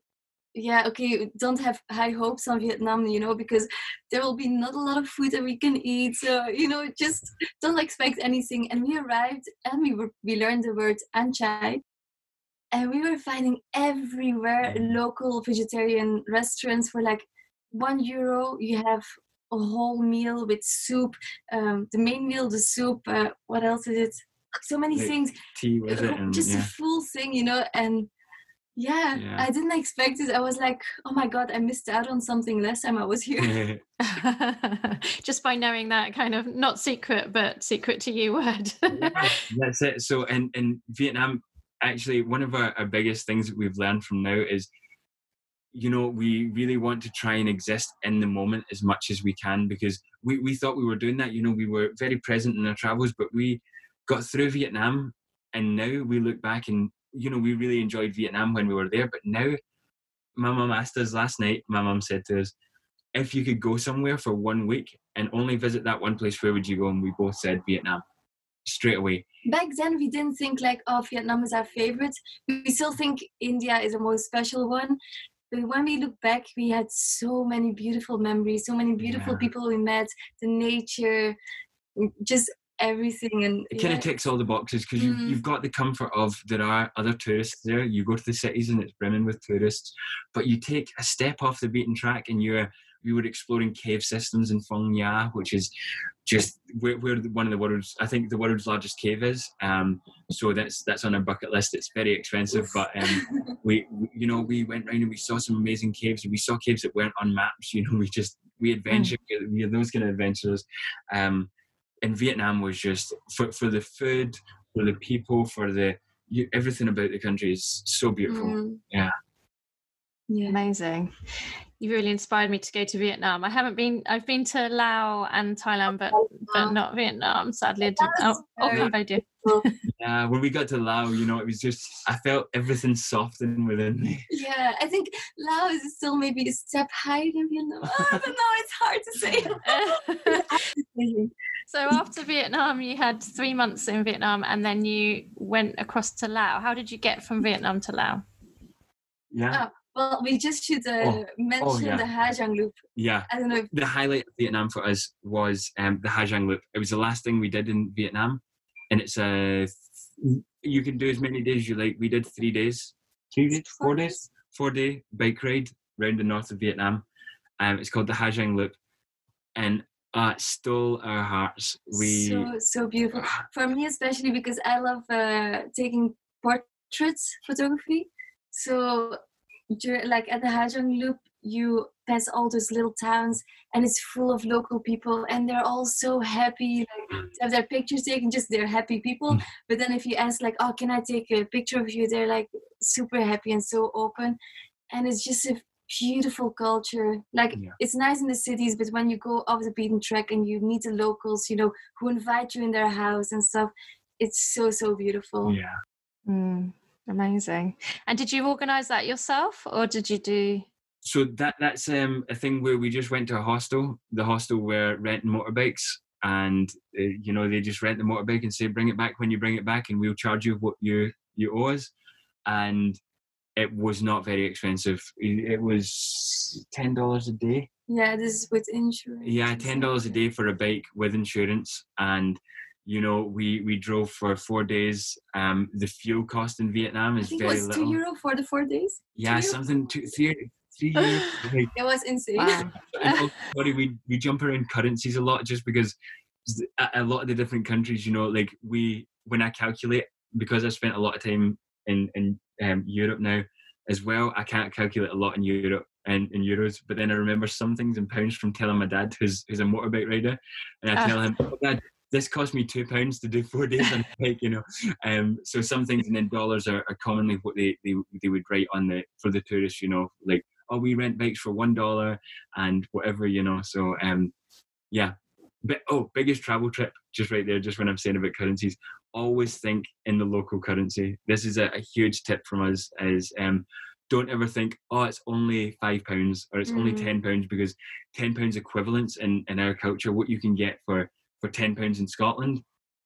yeah, okay, don't have high hopes on Vietnam, you know, because there will be not a lot of food that we can eat. So you know, just don't expect anything." And we arrived, and we were we learned the word anchai, and we were finding everywhere Mm. local vegetarian restaurants for like one euro. You have a whole meal with soup um, the main meal, the soup. Uh, what else is it? So many Like things. tea was it and Just yeah a full thing, you know. And Yeah, Yeah. I didn't expect it. I was like, oh my god, I missed out on something last time I was here. Just by knowing that kind of not secret, but secret to you word. That's it. So in, in Vietnam, actually, one of our, our biggest things that we've learned from now is, you know, we really want to try and exist in the moment as much as we can because we, we thought we were doing that. You know, we were very present in our travels, but we got through Vietnam and now we look back and, you know, we really enjoyed Vietnam when we were there. But now, my mum asked us last night, my mum said to us, if you could go somewhere for one week and only visit that one place, where would you go? And we both said Vietnam straight away. Back then, we didn't think like, oh, Vietnam is our favorite. We still think India is the most special one. But when we look back, we had so many beautiful memories, so many beautiful Yeah. people we met, the nature, mm, just everything. And it kind yeah, of ticks all the boxes because you, Mm. you've got the comfort of there are other tourists there. You go to the cities and it's brimming with tourists, but you take a step off the beaten track and you're we were exploring cave systems in Phong Nha, which is just where, where one of the world's I think the world's largest cave is. Um, so that's that's on our bucket list. It's very expensive, but um, we, you know we went round and we saw some amazing caves and we saw caves that weren't on maps. You know, we just we adventure we are those kind of adventurers. Um, and Vietnam was just for for the food, for the people, for the you, everything about the country is so beautiful. Mm. Yeah. Yeah. Amazing. You really inspired me to go to Vietnam. I haven't been. I've been to Laos and Thailand, but but not Vietnam. Sadly, I didn't. Oh, That's oh very Cambodia. Yeah, when we got to Laos, you know, it was just I felt everything soften within me. Yeah, I think Laos is still maybe a step higher than Vietnam. Oh, I don't know, it's hard to say. so after Vietnam, you had three months in Vietnam, and then you went across to Laos. How did you get from Vietnam to Laos? Yeah, oh, well, we just should uh, Oh, mention yeah. the Ha Giang Loop. yeah. I don't know if The highlight of Vietnam for us was um, the Ha Giang Loop. It was the last thing we did in Vietnam, and it's a you can do as many days as you like. We did three days, three days, four days, four day bike ride around the north of Vietnam. Um, it's called the Ha Giang Loop, and uh, it stole our hearts. We so so beautiful for me especially because i love uh, taking portraits photography so like at the Ha Giang loop you pass all those little towns and it's full of local people and they're all so happy like to have their pictures taken just they're happy people. Mm. but then if you ask like oh can i take a picture of you? they're like super happy and so open. And it's just a beautiful culture. Like Yeah. it's nice in the cities but when you go off the beaten track and you meet the locals you know who invite you in their house and stuff it's so so beautiful. Yeah. Mm, amazing. And did you organise that yourself, or did you do? so that that's um, a thing where we just went to a hostel. The hostel were renting motorbikes, and uh, you know they just rent the motorbike and say bring it back when you bring it back, and we'll charge you what you you owe us. And it was not very expensive. It it was ten dollars a day. yeah this is with insurance Yeah, ten dollars a day for a bike with insurance, and you know we we drove for four days. Um, the fuel cost in Vietnam is very was little. two euro for the four days Yeah, Two euro? something two, three, three euros. like, it was insane Wow. and also, sorry, we we jump around currencies a lot just because a, lot of the different countries, you know, like we when I calculate because I spent a lot of time in in um, Europe now as well. I can't calculate a lot in Europe and in euros, but then I remember some things in pounds from telling my dad who's who's a motorbike rider, and I Ah. tell him, oh, Dad. This cost me two pounds to do four days on a bike, you know. Um, so some things, and then dollars are, are commonly what they, they they would write on the for the tourists, you know, like oh we rent bikes for one dollar and whatever, you know. So um, yeah. But oh, biggest travel trip, just right there, just when I'm saying about currencies, always think in the local currency. This is a, a huge tip from us is um don't ever think, oh, it's only five pounds or it's only Mm. ten pounds because ten pounds equivalents in, in our culture, what you can get for for ten pounds in Scotland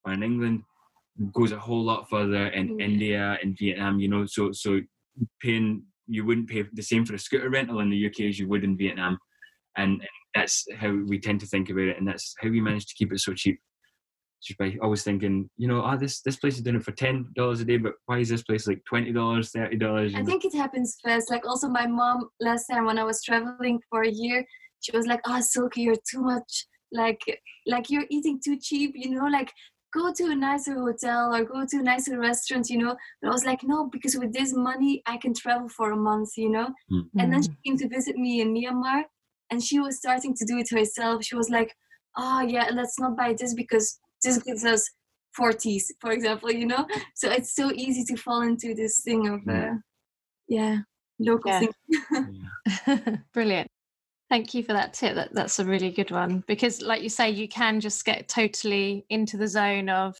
or in England goes a whole lot further in Yeah. India and Vietnam, you know. So so paying you wouldn't pay the same for a scooter rental in the UK as you would in Vietnam. And, and that's how we tend to think about it and that's how we manage to keep it so cheap. Just by always thinking, you know, oh this this place is doing it for ten dollars a day, but why is this place like twenty dollars, thirty dollars? I think it happens fast. Like also my mom last time when I was traveling for a year, she was like, ah, "Oh, Silky, you're too much. Like, like you're eating too cheap. You know, like go to a nicer hotel or go to a nicer restaurant, you know. But I was like, no, because with this money, I can travel for a month, you know. Mm. And then she came to visit me in Myanmar and she was starting to do it herself. She was like, oh, yeah, let's not buy this because this gives us 40s, for example, you know. So it's so easy to fall into this thing of, uh, yeah, local Yeah. thing. Brilliant. Thank you for that tip. That, that's a really good one because, like you say, you can just get totally into the zone of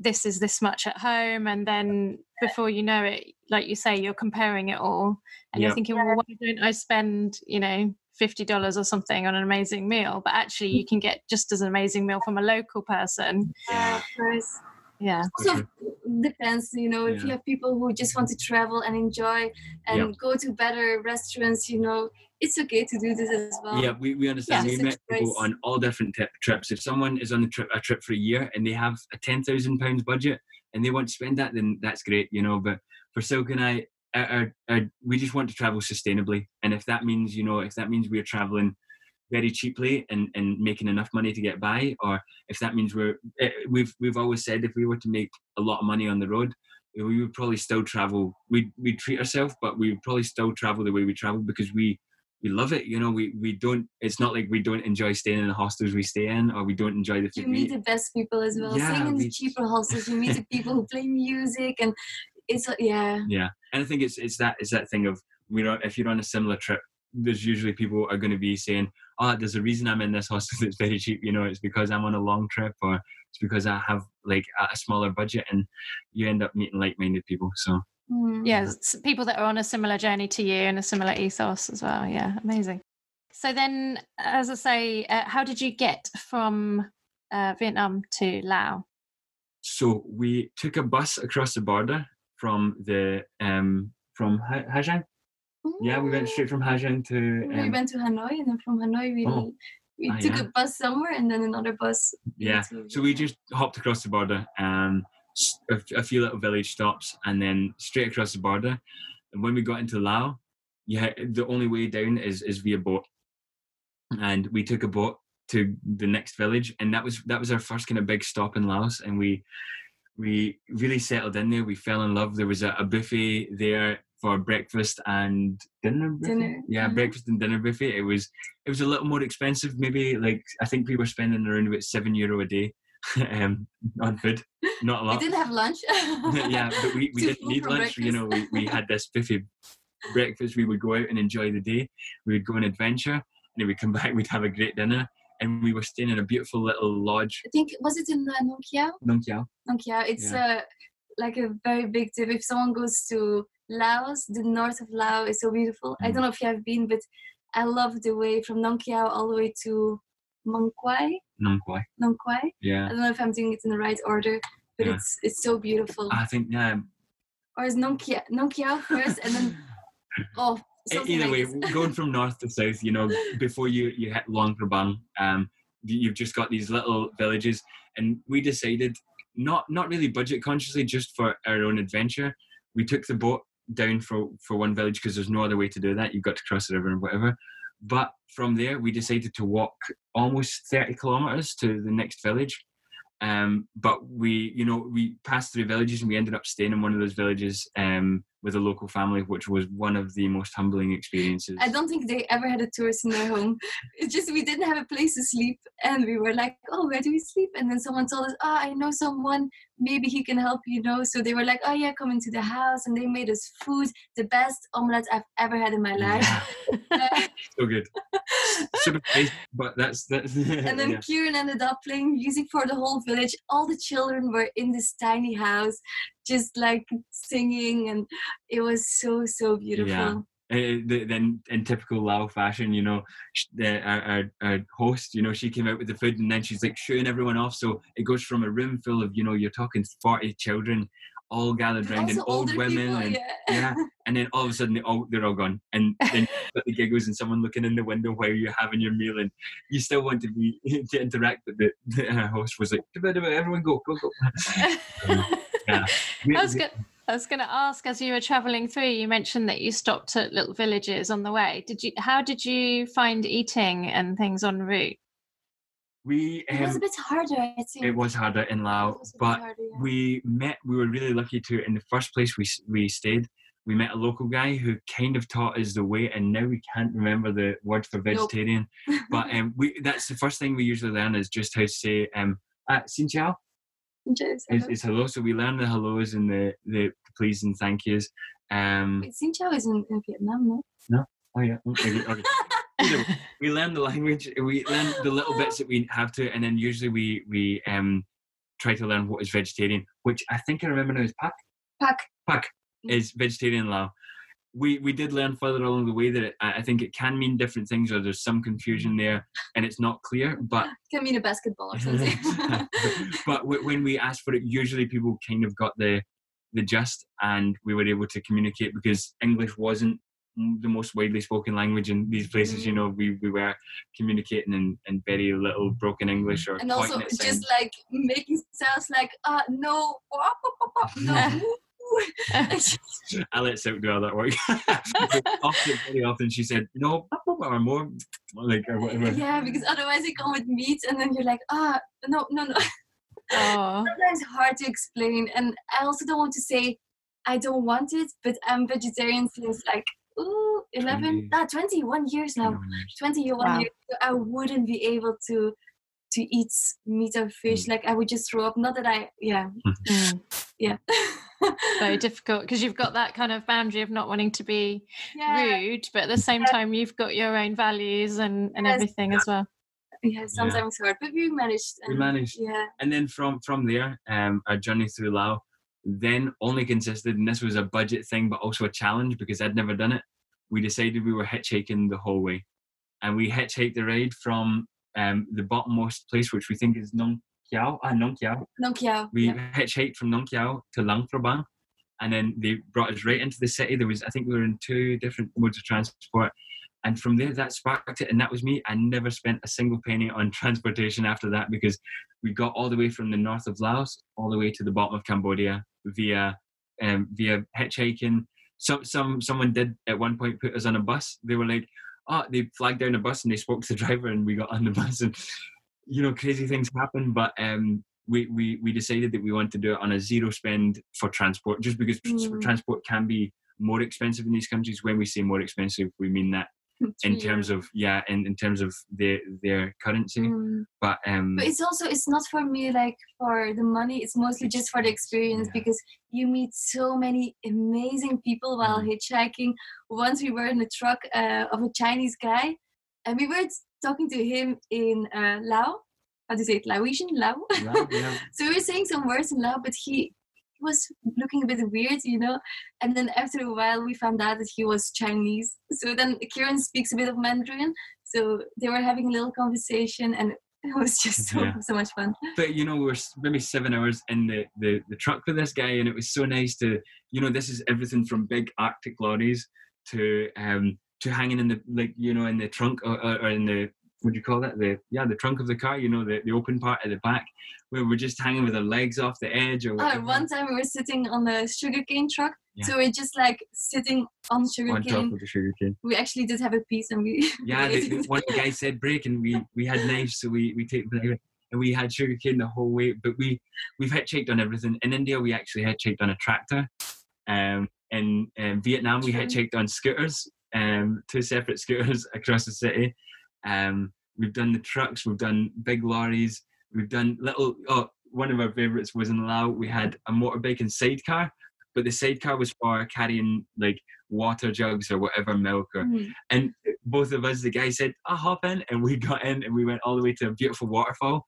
this is this much at home, and then before you know it, like you say, you're comparing it all, and you're thinking, well, why don't I spend, you know, fifty dollars or something on an amazing meal? But actually, you can get just as an amazing meal from a local person. Yeah, of. Yeah, For also sure. Depends you know if you have people who just want mm-hmm. to travel and enjoy and Yep. go to better restaurants you know it's okay to do this as well Yeah, we, we understand. Yeah. We met people on all different tip, trips. If someone is on a trip a trip for a year and they have a ten thousand pounds budget and they want to spend that, then that's great, you know. But for Silk and I, our, our, our- we just want to travel sustainably, and if that means, you know, if that means we're traveling very cheaply and, and making enough money to get by, or if that means we're eh, we've we've always said if we were to make a lot of money on the road, we would probably still travel. We we treat ourselves, but we would probably still travel the way we travel because we we love it. You know, we we don't. It's not like we don't enjoy staying in the hostels we stay in, or we don't enjoy the you food we meet the best people as well Yeah, staying in the cheaper hostels you meet the people who play music and it's yeah Yeah, and I think it's it's that it's that thing of we know if you're on a similar trip, there's usually people are going to be saying, "Oh, there's a reason I'm in this hostel that's very cheap." You know, it's because I'm on a long trip, or it's because I have like a a smaller budget, and you end up meeting like-minded people. So Hmm. yeah, it's people that are on a similar journey to you and a similar ethos as well. Yeah, amazing. So then, as I say, uh, how did you get from uh, Vietnam to Laos? so we took a bus across the border from the um from Ha- Ha Giang. Yeah, we went straight from Ha Giang to we um, went to hanoi and then from hanoi we Oh. we Ah, took yeah. a bus somewhere and then another bus yeah. So we just hopped across the border, um, a few little village stops, and then straight across the border. And when we got into Laos, yeah, the only way down is is via boat, and we took a boat to the next village, and that was that was our first kind of big stop in Laos, and we we really settled in there. We fell in love. There was a, a buffet there for breakfast and dinner. buffet? Dinner, yeah, mhm. breakfast and dinner buffet. It was it was a little more expensive, maybe like I think we were spending around about seven euro a day um, on food. Not a lot. we didn't have lunch yeah, but we, we didn't need lunch. You know, we, we had this buffet breakfast. We would go out and enjoy the day. We would go on adventure, and then we'd come back. We'd have a great dinner, and we were staying in a beautiful little lodge. I think was it in uh, Nong Kiao? Nong Kiao. Nong Kiao. It's uh, like a very big tip. If someone goes to Laos, the north of Laos is so beautiful. I Mm. don't know if you have been, but I love the way from Nong Kiao all the way to Mong. Nong Kwai. Nong Kwai. I don't know if I'm doing it in the right order, but Yeah. it's it's so beautiful. I think yeah. or is Nong Kiao, Nong Kiao first, and then oh. Something Either way, this. going from north to south, you know, before you you hit Luang Prabang, um, you- you've just got these little villages, and we decided not not really budget consciously, just for our own adventure. We took the boat down for for one village because there's no other way to do that. You've got to cross the river and whatever. But from there, we decided to walk almost 30 kilometers to the next village. Um, but we, you know, we passed through villages and we ended up staying in one of those villages um, with a local family, which was one of the most humbling experiences. I don't think they ever had a tourist in their home. It's just we didn't have a place to sleep, and we were like, "Oh, where do we sleep?" And then someone told us, "Oh, I know someone. Maybe he can help you." Know. So they were like, "Oh yeah, come into the house," and they made us food, the best omelette I've ever had in my life. So good. Super tasty, but that's that's. and then yeah. Kieran ended up playing music for the whole village. All the children were in this tiny house, just like singing, and it was so so beautiful. Uh, then in typical Lao fashion, you know, the, our, our, our host, you know, she came out with the food and then she's like shooing everyone off. So it goes from a room full of, you know, you're talking 40 children all gathered around and old women people, and yeah. yeah, and then all of a sudden they all they're all gone, and then the giggles and someone looking in the window while you're having your meal, and you still want to be to interact, but the, the uh, host was like, "Dibba, dibba, "Everyone go, go, go." yeah, I was, go- I was going to ask, as you were traveling through, you mentioned that you stopped at little villages on the way. Did you? How did you find eating and things en route? We It was a um, bit harder, I think. it was harder in It Laos, was a bit but harder, yeah. we met. We were really lucky to. In the first place we we stayed, we met a local guy who kind of taught us the way, and now we can't remember the word for vegetarian. But um, we that's the first thing we usually learn is just how to say um, uh, xin chào Just- is, is hello. So we learn the hellos and the the please and thank yous. Um, Wait, Xin Chào is in, in Vietnam, no? No. oh yeah, okay. okay. Either we learn the language. We learn the little bits that we have to, and then usually we we um try to learn what is vegetarian, which I think I remember now is pak. Pak. Pak is vegetarian Lao. We we did learn further along the way that it, I think it can mean different things, or there's some confusion there, and it's not clear. But Can mean a basketball or something. but when we asked for it, usually people kind of got the the gist, and we were able to communicate because English wasn't the most widely spoken language in these places. You Mm. know, we, we were communicating in, in very little broken English or and also pointing at signs. just like making sounds like uh no no I let Silk do all that work. often, very often she said, "No, or more," like or whatever. yeah because otherwise they come with meat and then you're like ah no no no oh, sometimes hard to explain and i also don't want to say i don't want it but i'm vegetarian since like ooh 11 20. ah, 21 years now 21 Wow. years so i wouldn't be able to to eat meat or fish Mm. like i would just throw up not that i yeah Mm. yeah very difficult because you've got that kind of boundary of not wanting to be yeah rude, but at the same time you've got your own values and, and Yes. everything as well. yeah sometimes hard but we managed We managed. yeah and then from from there, um, our journey through Lao then only consisted, and this was a budget thing, but also a challenge because I'd never done it. We decided we were hitchhiking the whole way, and we hitchhiked the ride from um, the bottommost place, which we think is Nong Kiao, ah, Nong Kiao. Nong Kiao. We yeah. hitchhiked from Nong Kiao to Luang Prabang, and then they brought us right into the city. There was, I think, we were in two different modes of transport, and from there that sparked it, and that was me. I never spent a single penny on transportation after that because we got all the way from the north of Laos all the way to the bottom of Cambodia via um, via hitchhiking. Some some someone did at one point put us on a bus. They were like, oh, they flagged down a bus and they spoke to the driver and we got on the bus and you know crazy things happen. But um, we we we decided that we wanted to do it on a zero spend for transport, just because Mm. transport can be more expensive in these countries. When we say more expensive, we mean that in terms of yeah, in, in terms of their their currency. Mm. But um, But it's also it's not for me like for the money. It's mostly just for the experience Yeah. because you meet so many amazing people while Mm. hitchhiking. Once we were in a truck uh, of a Chinese guy, and we were talking to him in uh, Lao. How do you say it? Laotian, Lao. Lao, yeah. so we were saying some words in Lao, but he he was looking a bit weird, you know. And then after a while, we found out that he was Chinese. So then Kieran speaks a bit of Mandarin. So they were having a little conversation, and it was just so, Yeah. so much fun. but you know we were maybe seven hours in the, the the truck with this guy and it was so nice to you know this is everything from big arctic lorries to um to hanging in the like you know in the trunk or, or, or in the do you call that the yeah the trunk of the car you know the, the open part at the back where we're just hanging with our legs off the edge or Uh, whatever, one time we were sitting on a sugarcane truck. Yeah. So we're just like sitting on on sugarcane. top of the sugar cane We actually did have a piece and we. yeah the, the, one guy said break and we we had knives so we we take and we had sugarcane the whole way but we we've hitchhiked on everything in india we actually hitchhiked on a tractor um in um, vietnam we True. hitchhiked on scooters um two separate scooters across the city um we've done the trucks we've done big lorries we've done little oh one of our favorites was in Laos we had a motorbike and sidecar but the sidecar was for carrying like water jugs or whatever milk or Mm. and both of us, the guy said, "I hop in," and we got in, and we went all the way to a beautiful waterfall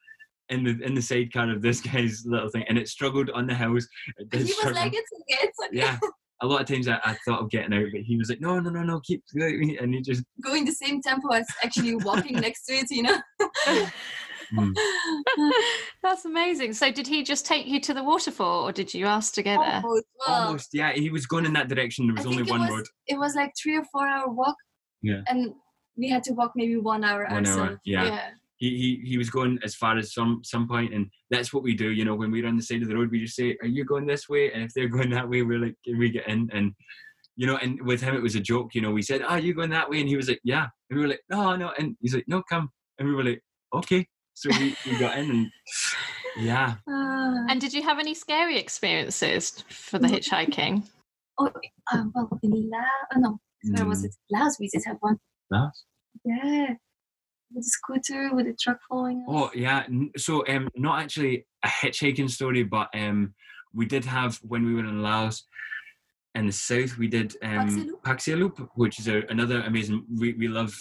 in the in the sidecar of this guy's little thing, and it struggled on the hills. He was struggle. like, it's okay, it's okay. yeah. A lot of times I, I thought of getting out, but he was like, "No, no, no, no, keep," going," and he just. Going the same tempo as actually walking next to it, you know? Mm. That's amazing. So did he just take you to the waterfall or did you ask to go there? Almost. Well, Almost, yeah. He was going in that direction. There was only one was, road. It was like three or four hour walk. Yeah. And we had to walk maybe one hour One hour, ourselves. yeah. yeah. He, he he was going as far as some some point, and that's what we do. You know, when we're on the side of the road, we just say, "Are you going this way?" And if they're going that way, we're like, "Can we get in?" And you know, and with him, it was a joke. You know, we said, "Are you going that way?" And he was like, "Yeah," and we were like, "No, no," and he's like, "No, come," and we were like, "Okay." So we, we got in and yeah. Uh, And did you have any scary experiences for the hitchhiking? oh, uh, well, in Laos, oh, no, where was Mm, it? Laos, we did have one. nice. Yeah. With a scooter, with a truck following us. Oh yeah. So um, not actually a hitchhiking story, but um, we did have when we were in Laos in the south. We did um? Pakse Loop, which is a, another amazing. We we love.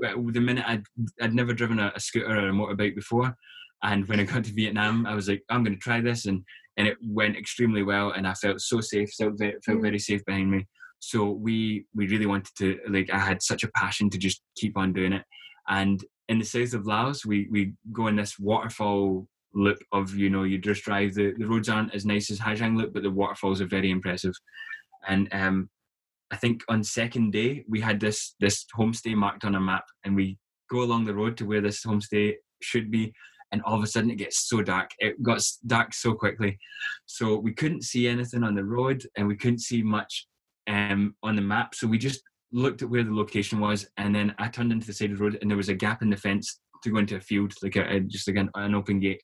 The minute I'd I'd never driven a, a scooter or a motorbike before, and when I got to Vietnam, I was like, I'm going to try this, and and it went extremely well, and I felt so safe, felt very, felt Mm. very safe behind me. So we we really wanted to like. I had such a passion to just keep on doing it, and in the south of Laos, we we go in this waterfall loop of you know you just drive the the roads aren't as nice as Ha Giang loop, but the waterfalls are very impressive, and um, I think on second day we had this this homestay marked on a map, and we go along the road to where this homestay should be, and all of a sudden it gets so dark. It got dark so quickly, so we couldn't see anything on the road, and we couldn't see much um, on the map. So we just looked at where the location was, and then I turned into the side of the road, and there was a gap in the fence to go into a field, like a, just like an, an open gate.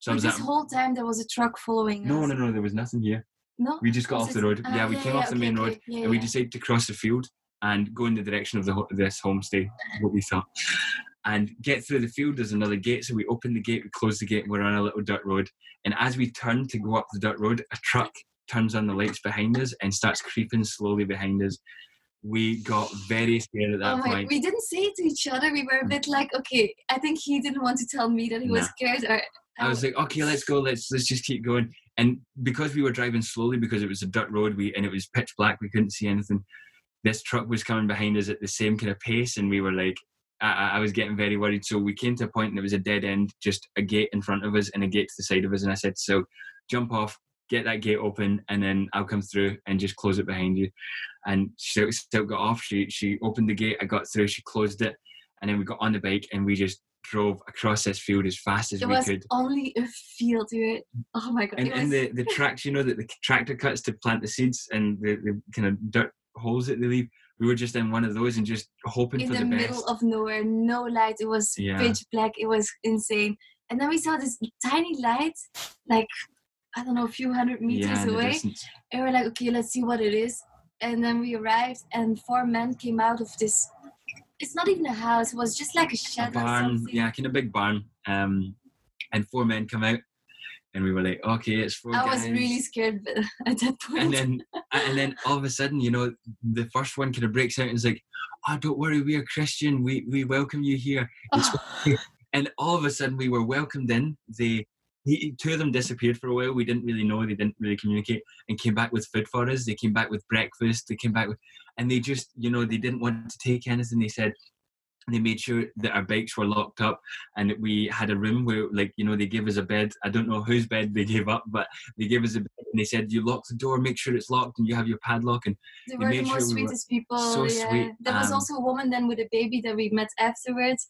So I was this at, whole time there was a truck following no, us. no, no, there was nothing here. No? We just got off the road. ah, yeah, we came off the okay, main road, yeah, and we decided to cross the field and go in the direction of the this homestay, what we thought, and get through the field. There's another gate, so we open the gate, we close the gate, and we're on a little dirt road. And as we turn to go up the dirt road, a truck turns on the lights behind us and starts creeping slowly behind us. We got very scared at that oh my, point. we didn't say it to each other. We were a bit like, okay, I think he didn't want to tell me that he was scared. Or I was like, okay, let's go. Let's let's just keep going. And because we were driving slowly, because it was a dirt road, we and it was pitch black, we couldn't see anything. This truck was coming behind us at the same kind of pace, and we were like, I, I- I was getting very worried. So we came to a point, and it was a dead end, just a gate in front of us and a gate to the side of us. And I said, so jump off, get that gate open, and then I'll come through and just close it behind you. And she still got off. She she opened the gate. I got through. She closed it, and then we got on the bike and we just drove across this field as fast as it we was could. only a field. Were, oh my god. And, and was, the, the tracks, you know, that the tractor cuts to plant the seeds and the, the kind of dirt holes that they leave. We were just in one of those and just hoping in for the, the, middle best. of nowhere, no light. It was Yeah. pitch black. It was insane. And then we saw this tiny light, like I don't know, a few hundred meters yeah, away. distance. And we're like, okay, let's see what it is. And then we arrived, and four men came out of this. It's not even a house. It was just like a A shed or barn, yeah, kind of big barn. Um, and four men come out, and we were like, okay, it's four I guys. was really scared at that point. and then and then all of a sudden, you know, the first one kind of breaks out and is like, "Oh, don't worry, we are Christian. We we welcome you here." It's Oh, and all of a sudden we were welcomed in. They he, two of them disappeared for a while. We didn't really know. They didn't really communicate, and came back with food for us. They came back with breakfast. They came back with, and they just you know they didn't want to take anything. They said they made sure that our bikes were locked up and that we had a room where like you know they gave us a bed i don't know whose bed they gave up but they gave us a bed and they said you lock the door make sure it's locked and you have your padlock and they they were the most sure we sweetest people. so yeah. sweet, There was um, also a woman then with a baby that we met afterwards,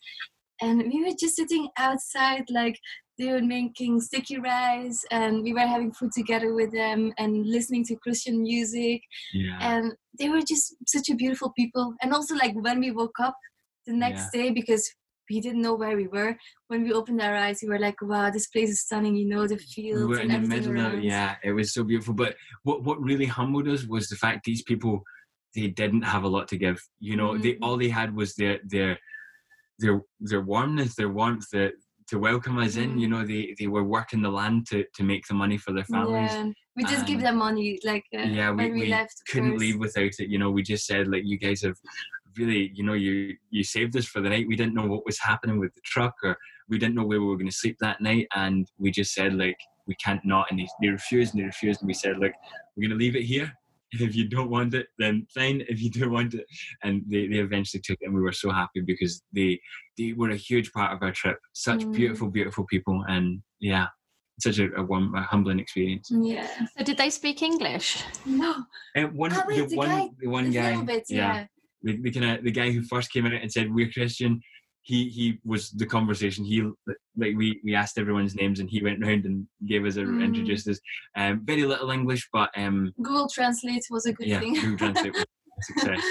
and we were just sitting outside, like they were making sticky rice, and we were having food together with them and listening to Christian music, yeah and they were just such a beautiful people. And also, like when we woke up the next day, because we didn't know where we were. When we opened our eyes, we were like, "Wow, this place is stunning!" You know, the fields we were and in the middle of yeah it was so beautiful but what what really humbled us was the fact these people they didn't have a lot to give you know they Mhm. all they had was their their their their warmness their warmth the, to welcome us in you know they they were working the land to to make the money for their families Yeah, we just give them money, like uh, yeah, we, when we, we left. couldn't leave without it. You know, we just said like, you guys have really, you know, you you saved us for the night. We didn't know what was happening with the truck, or we didn't know where we were going to sleep that night, and we just said like, we can't not. And they, they refused, and they refused, and we said like, we're going to leave it here. And if you don't want it, then fine. If you do want it, and they, they eventually took it, and we were so happy because they they were a huge part of our trip. Such Mm. beautiful, beautiful people, and yeah, such a, a, warm, a humbling experience. Yeah. so did they speak English? No. And one, wait, the the one, guy- the one a guy, little bit, yeah. the, the kind of the guy who first came out and said we're Christian. He he was the conversation. He like we we asked everyone's names and he went round and gave us a Mm. introduced us. Um, very little English, but um, Google Translate was a good yeah, thing. Google Translate was a success.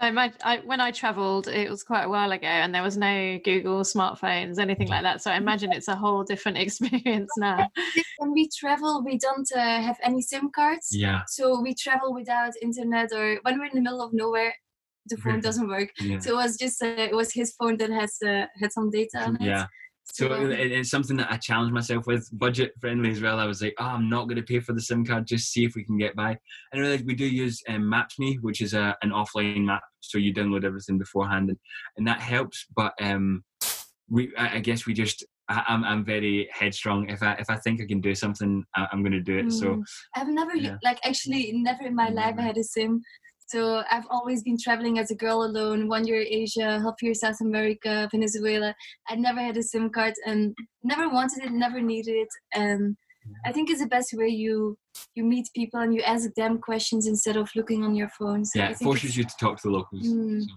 I, imagine, I, when I travelled, it was quite a while ago, and there was no Google smartphones, anything like that. So I imagine it's a whole different experience now. When we travel, we don't uh, have any SIM cards. Yeah. So we travel without internet, or when we're in the middle of nowhere, the phone doesn't work. Yeah. So it was just uh, it was his phone that has uh, had some data on it. Yeah. So um, it, it's something that I challenged myself with, budget friendly as well. I was like, oh, I'm not going to pay for the SIM card, just see if we can get by. And I realized we do use um, Maps.me, which is a, an offline map, so you download everything beforehand, and, and that helps. But um, we, I, I guess we just, I, I'm, I'm very headstrong. If I if I think I can do something, I, I'm going to do it. So Mm. I've never Yeah. like actually never in my life I had a sim. So I've always been traveling as a girl alone. One year Asia, half year South America, Venezuela. I never had a SIM card and never wanted it, never needed it. And I think it's the best way you you meet people and you ask them questions instead of looking on your phone. So yeah, it forces you to talk to the locals. Mm. So,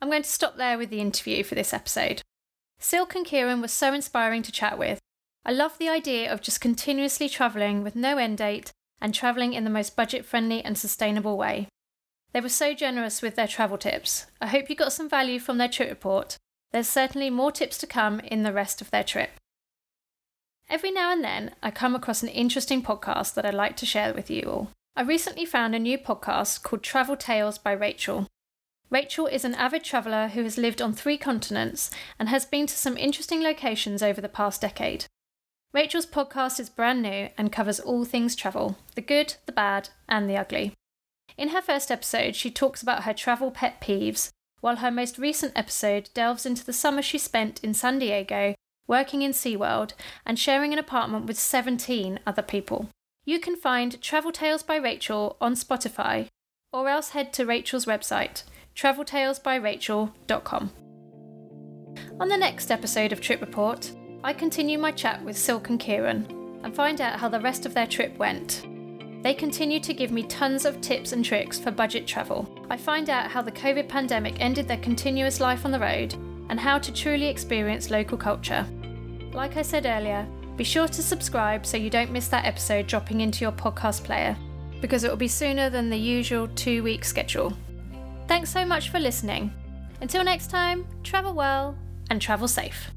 I'm going to stop there with the interview for this episode. Silk and Kieran were so inspiring to chat with. I love the idea of just continuously travelling with no end date and travelling in the most budget friendly and sustainable way. They were so generous with their travel tips. I hope you got some value from their trip report. There's certainly more tips to come in the rest of their trip. Every now and then, I come across an interesting podcast that I'd like to share with you all. I recently found a new podcast called Travel Tales by Rachel. Rachel is an avid traveller who has lived on three continents and has been to some interesting locations over the past decade. Rachel's podcast is brand new and covers all things travel the good, the bad, and the ugly. In her first episode, she talks about her travel pet peeves, while her most recent episode delves into the summer she spent in San Diego, working in SeaWorld, and sharing an apartment with 17 other people. You can find Travel Tales by Rachel on Spotify, or else head to Rachel's website, traveltalesbyrachel.com. On the next episode of Trip Report, I continue my chat with Silk and Kieran and find out how the rest of their trip went. They continue to give me tons of tips and tricks for budget travel. I find out how the COVID pandemic ended their continuous life on the road and how to truly experience local culture. Like I said earlier, be sure to subscribe so you don't miss that episode dropping into your podcast player, because it will be sooner than the usual two week schedule. Thanks so much for listening. Until next time, travel well and travel safe.